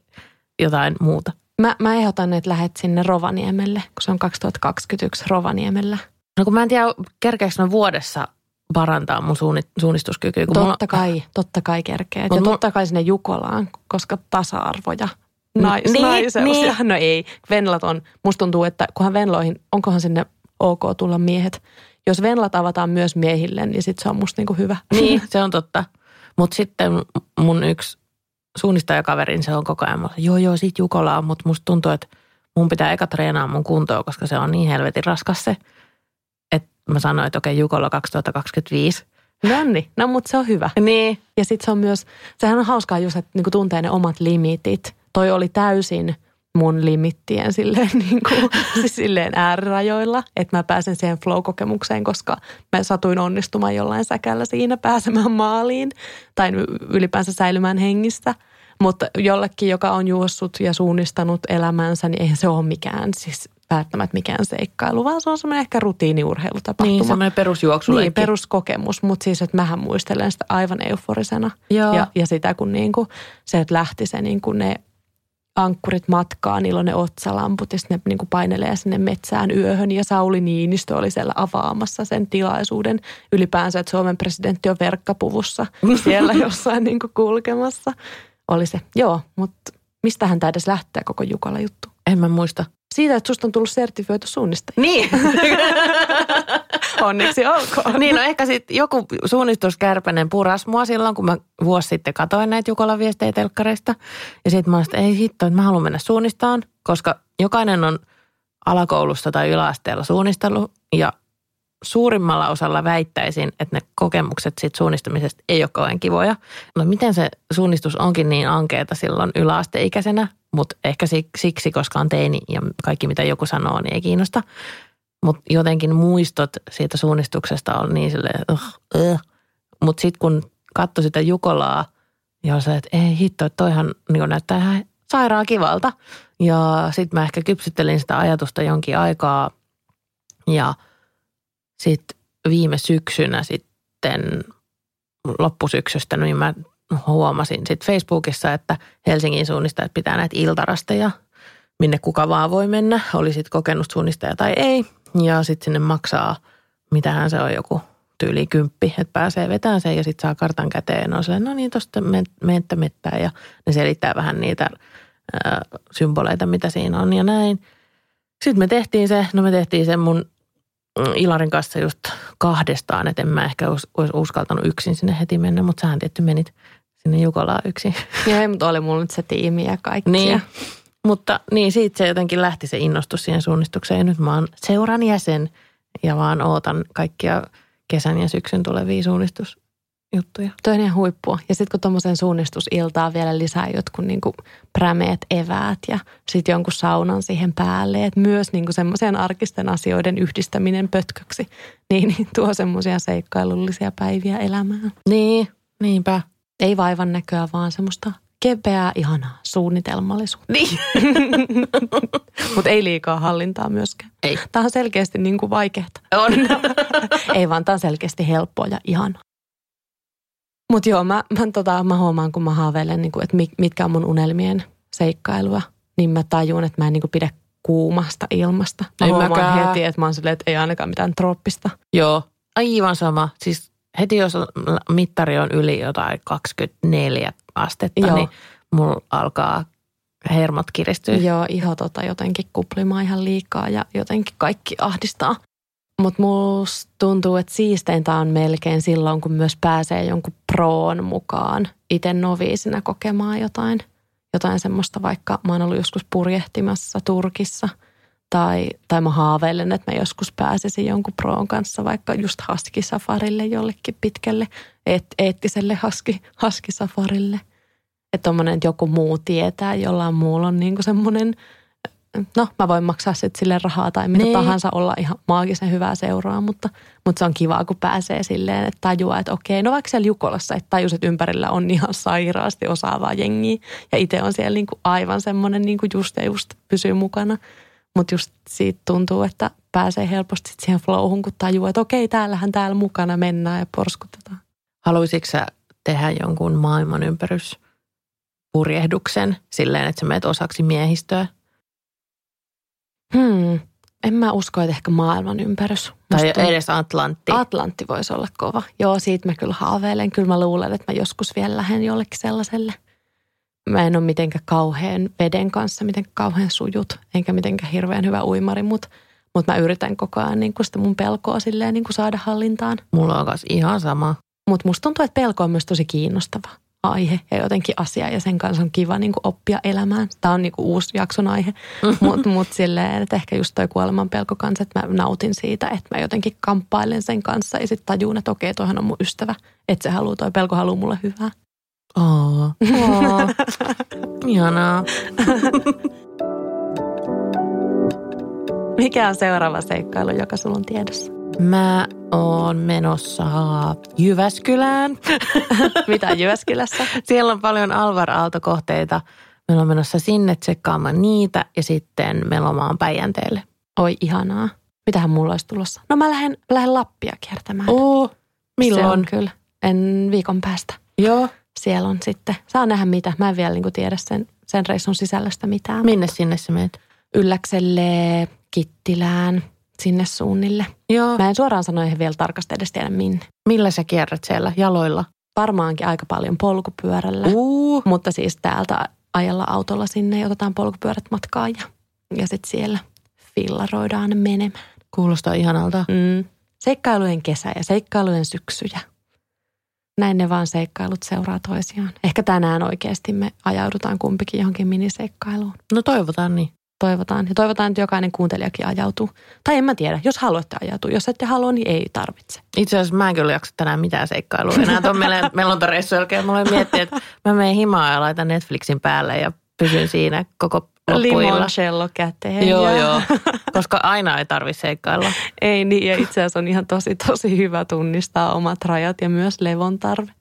jotain muuta. Mä, mä ehdotan, että lähet sinne Rovaniemelle, kun se on 2021 Rovaniemellä. No kun mä en tiedä, kerkeekö mä vuodessa parantaa mun suunni- suunnistuskykyä. Kun Totta kai, totta kai kerkeet. Mut Ja mulla- totta kai sinne Jukolaan, koska tasa-arvo ja nais, Niin, naiseus. niin. Ja, no ei, Venlat on, musta tuntuu, että kunhan Venloihin, onkohan sinne ok tulla miehet. Jos Venlat avataan myös miehille, niin sit se on musta niinku hyvä. Niin, se on totta. Mutta sitten mun yksi suunnistajakaverin, se on koko ajan, mulla, joo joo, sit Jukola on, mutta musta tuntuu, että mun pitää eka treenaa mun kuntoa, koska se on niin helvetin raskas se. Mä sanoin, että okei, Jukola 2025. No niin, no mutta se on hyvä. Niin. Ja sitten se on myös, sehän on hauskaa just, että niinku tuntee ne omat limitit. Toi oli täysin mun limittien silleen, niinku, siis silleen äärirajoilla, että mä pääsen siihen flow-kokemukseen, koska mä satuin onnistumaan jollain säkällä siinä pääsemään maaliin tai ylipäänsä säilymään hengissä. Mutta jollekin, joka on juossut ja suunnistanut elämänsä, niin eihän se ole mikään siis välttämättä mikään seikkailu, vaan se on semmoinen ehkä rutiiniurheilutapahtuma. Niin, semmoinen perusjuoksuleikki. Niin, peruskokemus, mutta siis, että mähän muistelen sitä aivan euforisena. Joo. Ja, ja sitä, kun niinku, se, että lähti se niinku ne ankkurit matkaan, niillä on ne otsalamput ja sitten ne niinku painelee sinne metsään yöhön. Ja Sauli Niinistö oli siellä avaamassa sen tilaisuuden ylipäänsä, että Suomen presidentti on verkkapuvussa siellä jossain niinku kulkemassa. Oli se, joo, mutta mistähän tämä edes lähtee koko Jukala juttu? En mä muista. Siitä, että susta on tullut sertifioitu suunnistaja. Niin. Onneksi olkoon. niin, no ehkä sitten joku suunnistuskärpänen puras mua silloin, kun mä vuosi sitten katoin näitä Jukolan viestejä telkkareista. Ja sitten mä että ei hitto, että mä haluan mennä suunnistaan, koska jokainen on alakoulussa tai yläasteella suunnistellut ja suurimmalla osalla väittäisin, että ne kokemukset siitä suunnistamisesta ei ole kauhean kivoja. No miten se suunnistus onkin niin ankeeta silloin yläasteikäisenä, mutta ehkä siksi, koska on teini ja kaikki mitä joku sanoo, niin ei kiinnosta. Mutta jotenkin muistot siitä suunnistuksesta on niin silleen, uh, uh. mutta sitten kun katsoi sitä Jukolaa, ja se, että ei hitto, että toihan niin näyttää ihan sairaan kivalta. Ja sitten mä ehkä kypsyttelin sitä ajatusta jonkin aikaa ja sitten viime syksynä sitten loppusyksystä, niin mä huomasin sitten Facebookissa, että Helsingin suunnistajat pitää näitä iltarasteja, minne kuka vaan voi mennä, oli sitten kokenut suunnistaja tai ei. Ja sitten sinne maksaa, mitähän se on joku tyyli kymppi, että pääsee vetämään sen ja sitten saa kartan käteen. On silleen, no niin, tuosta menettä mettää ja ne selittää vähän niitä symboleita, mitä siinä on ja näin. Sitten me tehtiin se, no me tehtiin sen mun Ilarin kanssa just kahdestaan, että en mä ehkä olisi uskaltanut yksin sinne heti mennä, mutta sähän tietty menit sinne Jukolaan yksin. Joo, mutta oli mulla nyt se tiimi ja kaikki. Niin. Mutta niin, siitä se jotenkin lähti se innostus siihen suunnistukseen. Ja nyt mä oon seuran jäsen ja vaan ootan kaikkia kesän ja syksyn tulevia suunnistusjuttuja. Toi on ihan huippua. Ja sitten kun tuommoisen suunnistusiltaan vielä lisää jotkut niinku prämeet eväät ja sitten jonkun saunan siihen päälle. Että myös niinku semmoisen arkisten asioiden yhdistäminen pötköksi, niin, niin tuo semmoisia seikkailullisia päiviä elämään. Niin, niinpä. Ei vaivan näköä, vaan semmoista kepeää, ihanaa suunnitelmallisuutta. Niin. Mutta ei liikaa hallintaa myöskään. Ei. Tämä on selkeästi niin kuin vaikeaa. On. ei vaan, tämä on selkeästi helppoa ja ihanaa. Mutta joo, mä, mä, tota, mä huomaan, kun mä haaveilen, niin kuin, että mitkä on mun unelmien seikkailua, niin mä tajun, että mä en niin kuin pidä kuumasta ilmasta. Mä en huomaan mäkään. heti, että mä oon silleen, että ei ainakaan mitään trooppista. Joo, aivan sama. Siis heti jos mittari on yli jotain 24 astetta, Joo. niin mulla alkaa hermot kiristyä. Joo, iho tota jotenkin kuplimaan ihan liikaa ja jotenkin kaikki ahdistaa. Mutta musta tuntuu, että siisteintä on melkein silloin, kun myös pääsee jonkun proon mukaan itse noviisina kokemaan jotain, jotain semmoista, vaikka mä oon ollut joskus purjehtimassa Turkissa – tai, tai mä haaveilen, että mä joskus pääsisin jonkun proon kanssa vaikka just haskisafarille jollekin pitkälle, et, eettiselle haski, haskisafarille. Että että joku muu tietää, jollain muulla on niinku semmoinen, no mä voin maksaa sitten sille rahaa tai mitä niin. tahansa olla ihan maagisen hyvää seuraa, mutta, mutta se on kivaa, kun pääsee silleen, että tajuaa, että okei, no vaikka siellä Jukolassa, että tajus, että ympärillä on ihan sairaasti osaavaa jengiä ja itse on siellä niinku aivan semmoinen niinku just ja just pysyy mukana – mutta just siitä tuntuu, että pääsee helposti siihen flowhun, kun tajuaa, että okei, täällähän täällä mukana mennään ja porskutetaan. Haluaisitko sä tehdä jonkun maailman ympärys purjehduksen silleen, että sä menet osaksi miehistöä? Hmm. En mä usko, että ehkä maailman ympärys. Tai Musta edes Atlantti. Atlantti voisi olla kova. Joo, siitä mä kyllä haaveilen. Kyllä mä luulen, että mä joskus vielä lähden jollekin sellaiselle mä en ole mitenkään kauhean veden kanssa, miten kauhean sujut, enkä mitenkään hirveän hyvä uimari, mutta mut mä yritän koko ajan niin sitä mun pelkoa silleen niin saada hallintaan. Mulla on myös ihan sama. Mutta musta tuntuu, että pelko on myös tosi kiinnostava aihe ja jotenkin asia ja sen kanssa on kiva niin oppia elämään. Tämä on niin uusi jakson aihe, mutta mut silleen, että ehkä just toi kuoleman pelko kanssa, että mä nautin siitä, että mä jotenkin kamppailen sen kanssa ja sitten tajun, että okei, toihan on mun ystävä, että se haluaa, toi pelko haluaa mulle hyvää. Oo. Oo. Ihanaa. Mikä on seuraava seikkailu, joka sulla on tiedossa? Mä oon menossa Jyväskylään. Mitä Jyväskylässä? Siellä on paljon Alvar Aalto-kohteita. Meillä on menossa sinne tsekkaamaan niitä ja sitten melomaan Päijänteelle. Oi ihanaa. Mitähän mulla olisi tulossa? No mä lähden, lähden Lappia kiertämään. Oo, Se milloin? on kyllä. En viikon päästä. Joo. Siellä on sitten. Saa nähdä mitä. Mä en vielä niin tiedä sen, sen reissun sisällöstä mitään. Minne sinne sä meet? Ylläkselle, Kittilään, sinne suunnille. Joo. Mä en suoraan sano ihan vielä tarkasti edes tiedä minne. Millä sä kierrät siellä? Jaloilla? Varmaankin aika paljon polkupyörällä. Uu. Mutta siis täältä ajalla autolla sinne ja otetaan polkupyörät matkaan ja, ja sitten siellä fillaroidaan menemään. Kuulostaa ihanalta. Mm. Seikkailujen kesä ja seikkailujen syksyjä. Näin ne vaan seikkailut seuraa toisiaan. Ehkä tänään oikeasti me ajaudutaan kumpikin johonkin miniseikkailuun. No toivotaan niin. Toivotaan. Ja toivotaan, että jokainen kuuntelijakin ajautuu. Tai en mä tiedä, jos haluatte ajautua. Jos ette halua, niin ei tarvitse. Itse asiassa mä en kyllä jaksa tänään mitään seikkailua enää tuon mel- melontareissun jälkeen. Mulla oli miettiä, että mä menen himaan ja laitan Netflixin päälle ja pysyn siinä koko loppuilla. Limoncello käteen. Joo, ja- joo. Koska aina ei tarvitse seikkailla. Ei niin, ja itse asiassa on ihan tosi, tosi hyvä tunnistaa omat rajat ja myös levon tarve.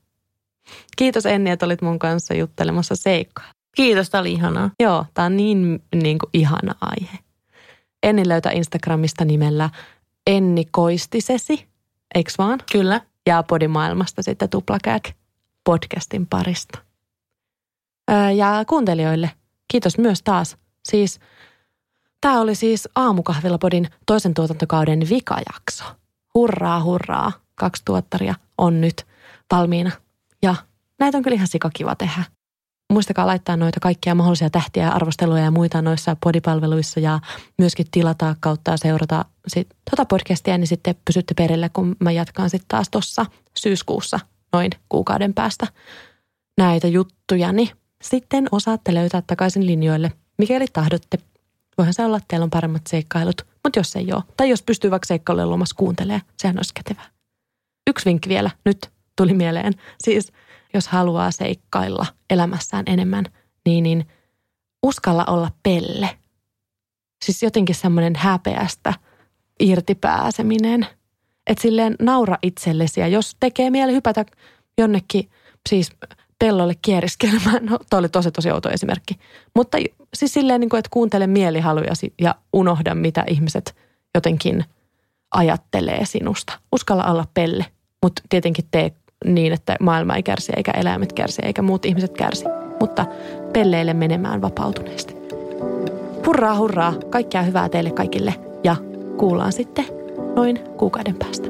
Kiitos Enni, että olit mun kanssa juttelemassa seikkaa. Kiitos, tää oli ihanaa. Joo, tää on niin, niin kuin ihana aihe. Enni löytää Instagramista nimellä Enni Koistisesi, eiks vaan? Kyllä. Ja Podimaailmasta sitten Tuplakäk podcastin parista. Ja kuuntelijoille kiitos myös taas. Siis tämä oli siis Aamukahvilapodin toisen tuotantokauden vikajakso. Hurraa, hurraa. Kaksi tuottaria on nyt valmiina. Ja näitä on kyllä ihan sikakiva tehdä. Muistakaa laittaa noita kaikkia mahdollisia tähtiä ja arvosteluja ja muita noissa podipalveluissa ja myöskin tilata kautta seurata sit, tota podcastia, niin sitten pysytte perille, kun mä jatkan sitten taas tuossa syyskuussa noin kuukauden päästä näitä juttuja, niin sitten osaatte löytää takaisin linjoille, mikäli tahdotte. Voihan se olla, että teillä on paremmat seikkailut, mutta jos ei ole, tai jos pystyy vaikka seikkailujen lomassa kuuntelee, sehän olisi kätevää. Yksi vinkki vielä, nyt tuli mieleen. Siis jos haluaa seikkailla elämässään enemmän, niin, niin uskalla olla pelle. Siis jotenkin semmoinen häpeästä irtipääseminen. Että silleen naura itsellesi ja jos tekee mieli hypätä jonnekin siis pellolle kieriskelemään, no toi oli tosi tosi outo esimerkki. Mutta siis silleen, niin kuin, että kuuntele mielihalujasi ja unohda, mitä ihmiset jotenkin ajattelee sinusta. Uskalla olla pelle, mutta tietenkin tee niin, että maailma ei kärsi, eikä eläimet kärsi, eikä muut ihmiset kärsi. Mutta pelleille menemään vapautuneesti. Hurraa, hurraa. Kaikkea hyvää teille kaikille ja kuullaan sitten noin kuukauden päästä.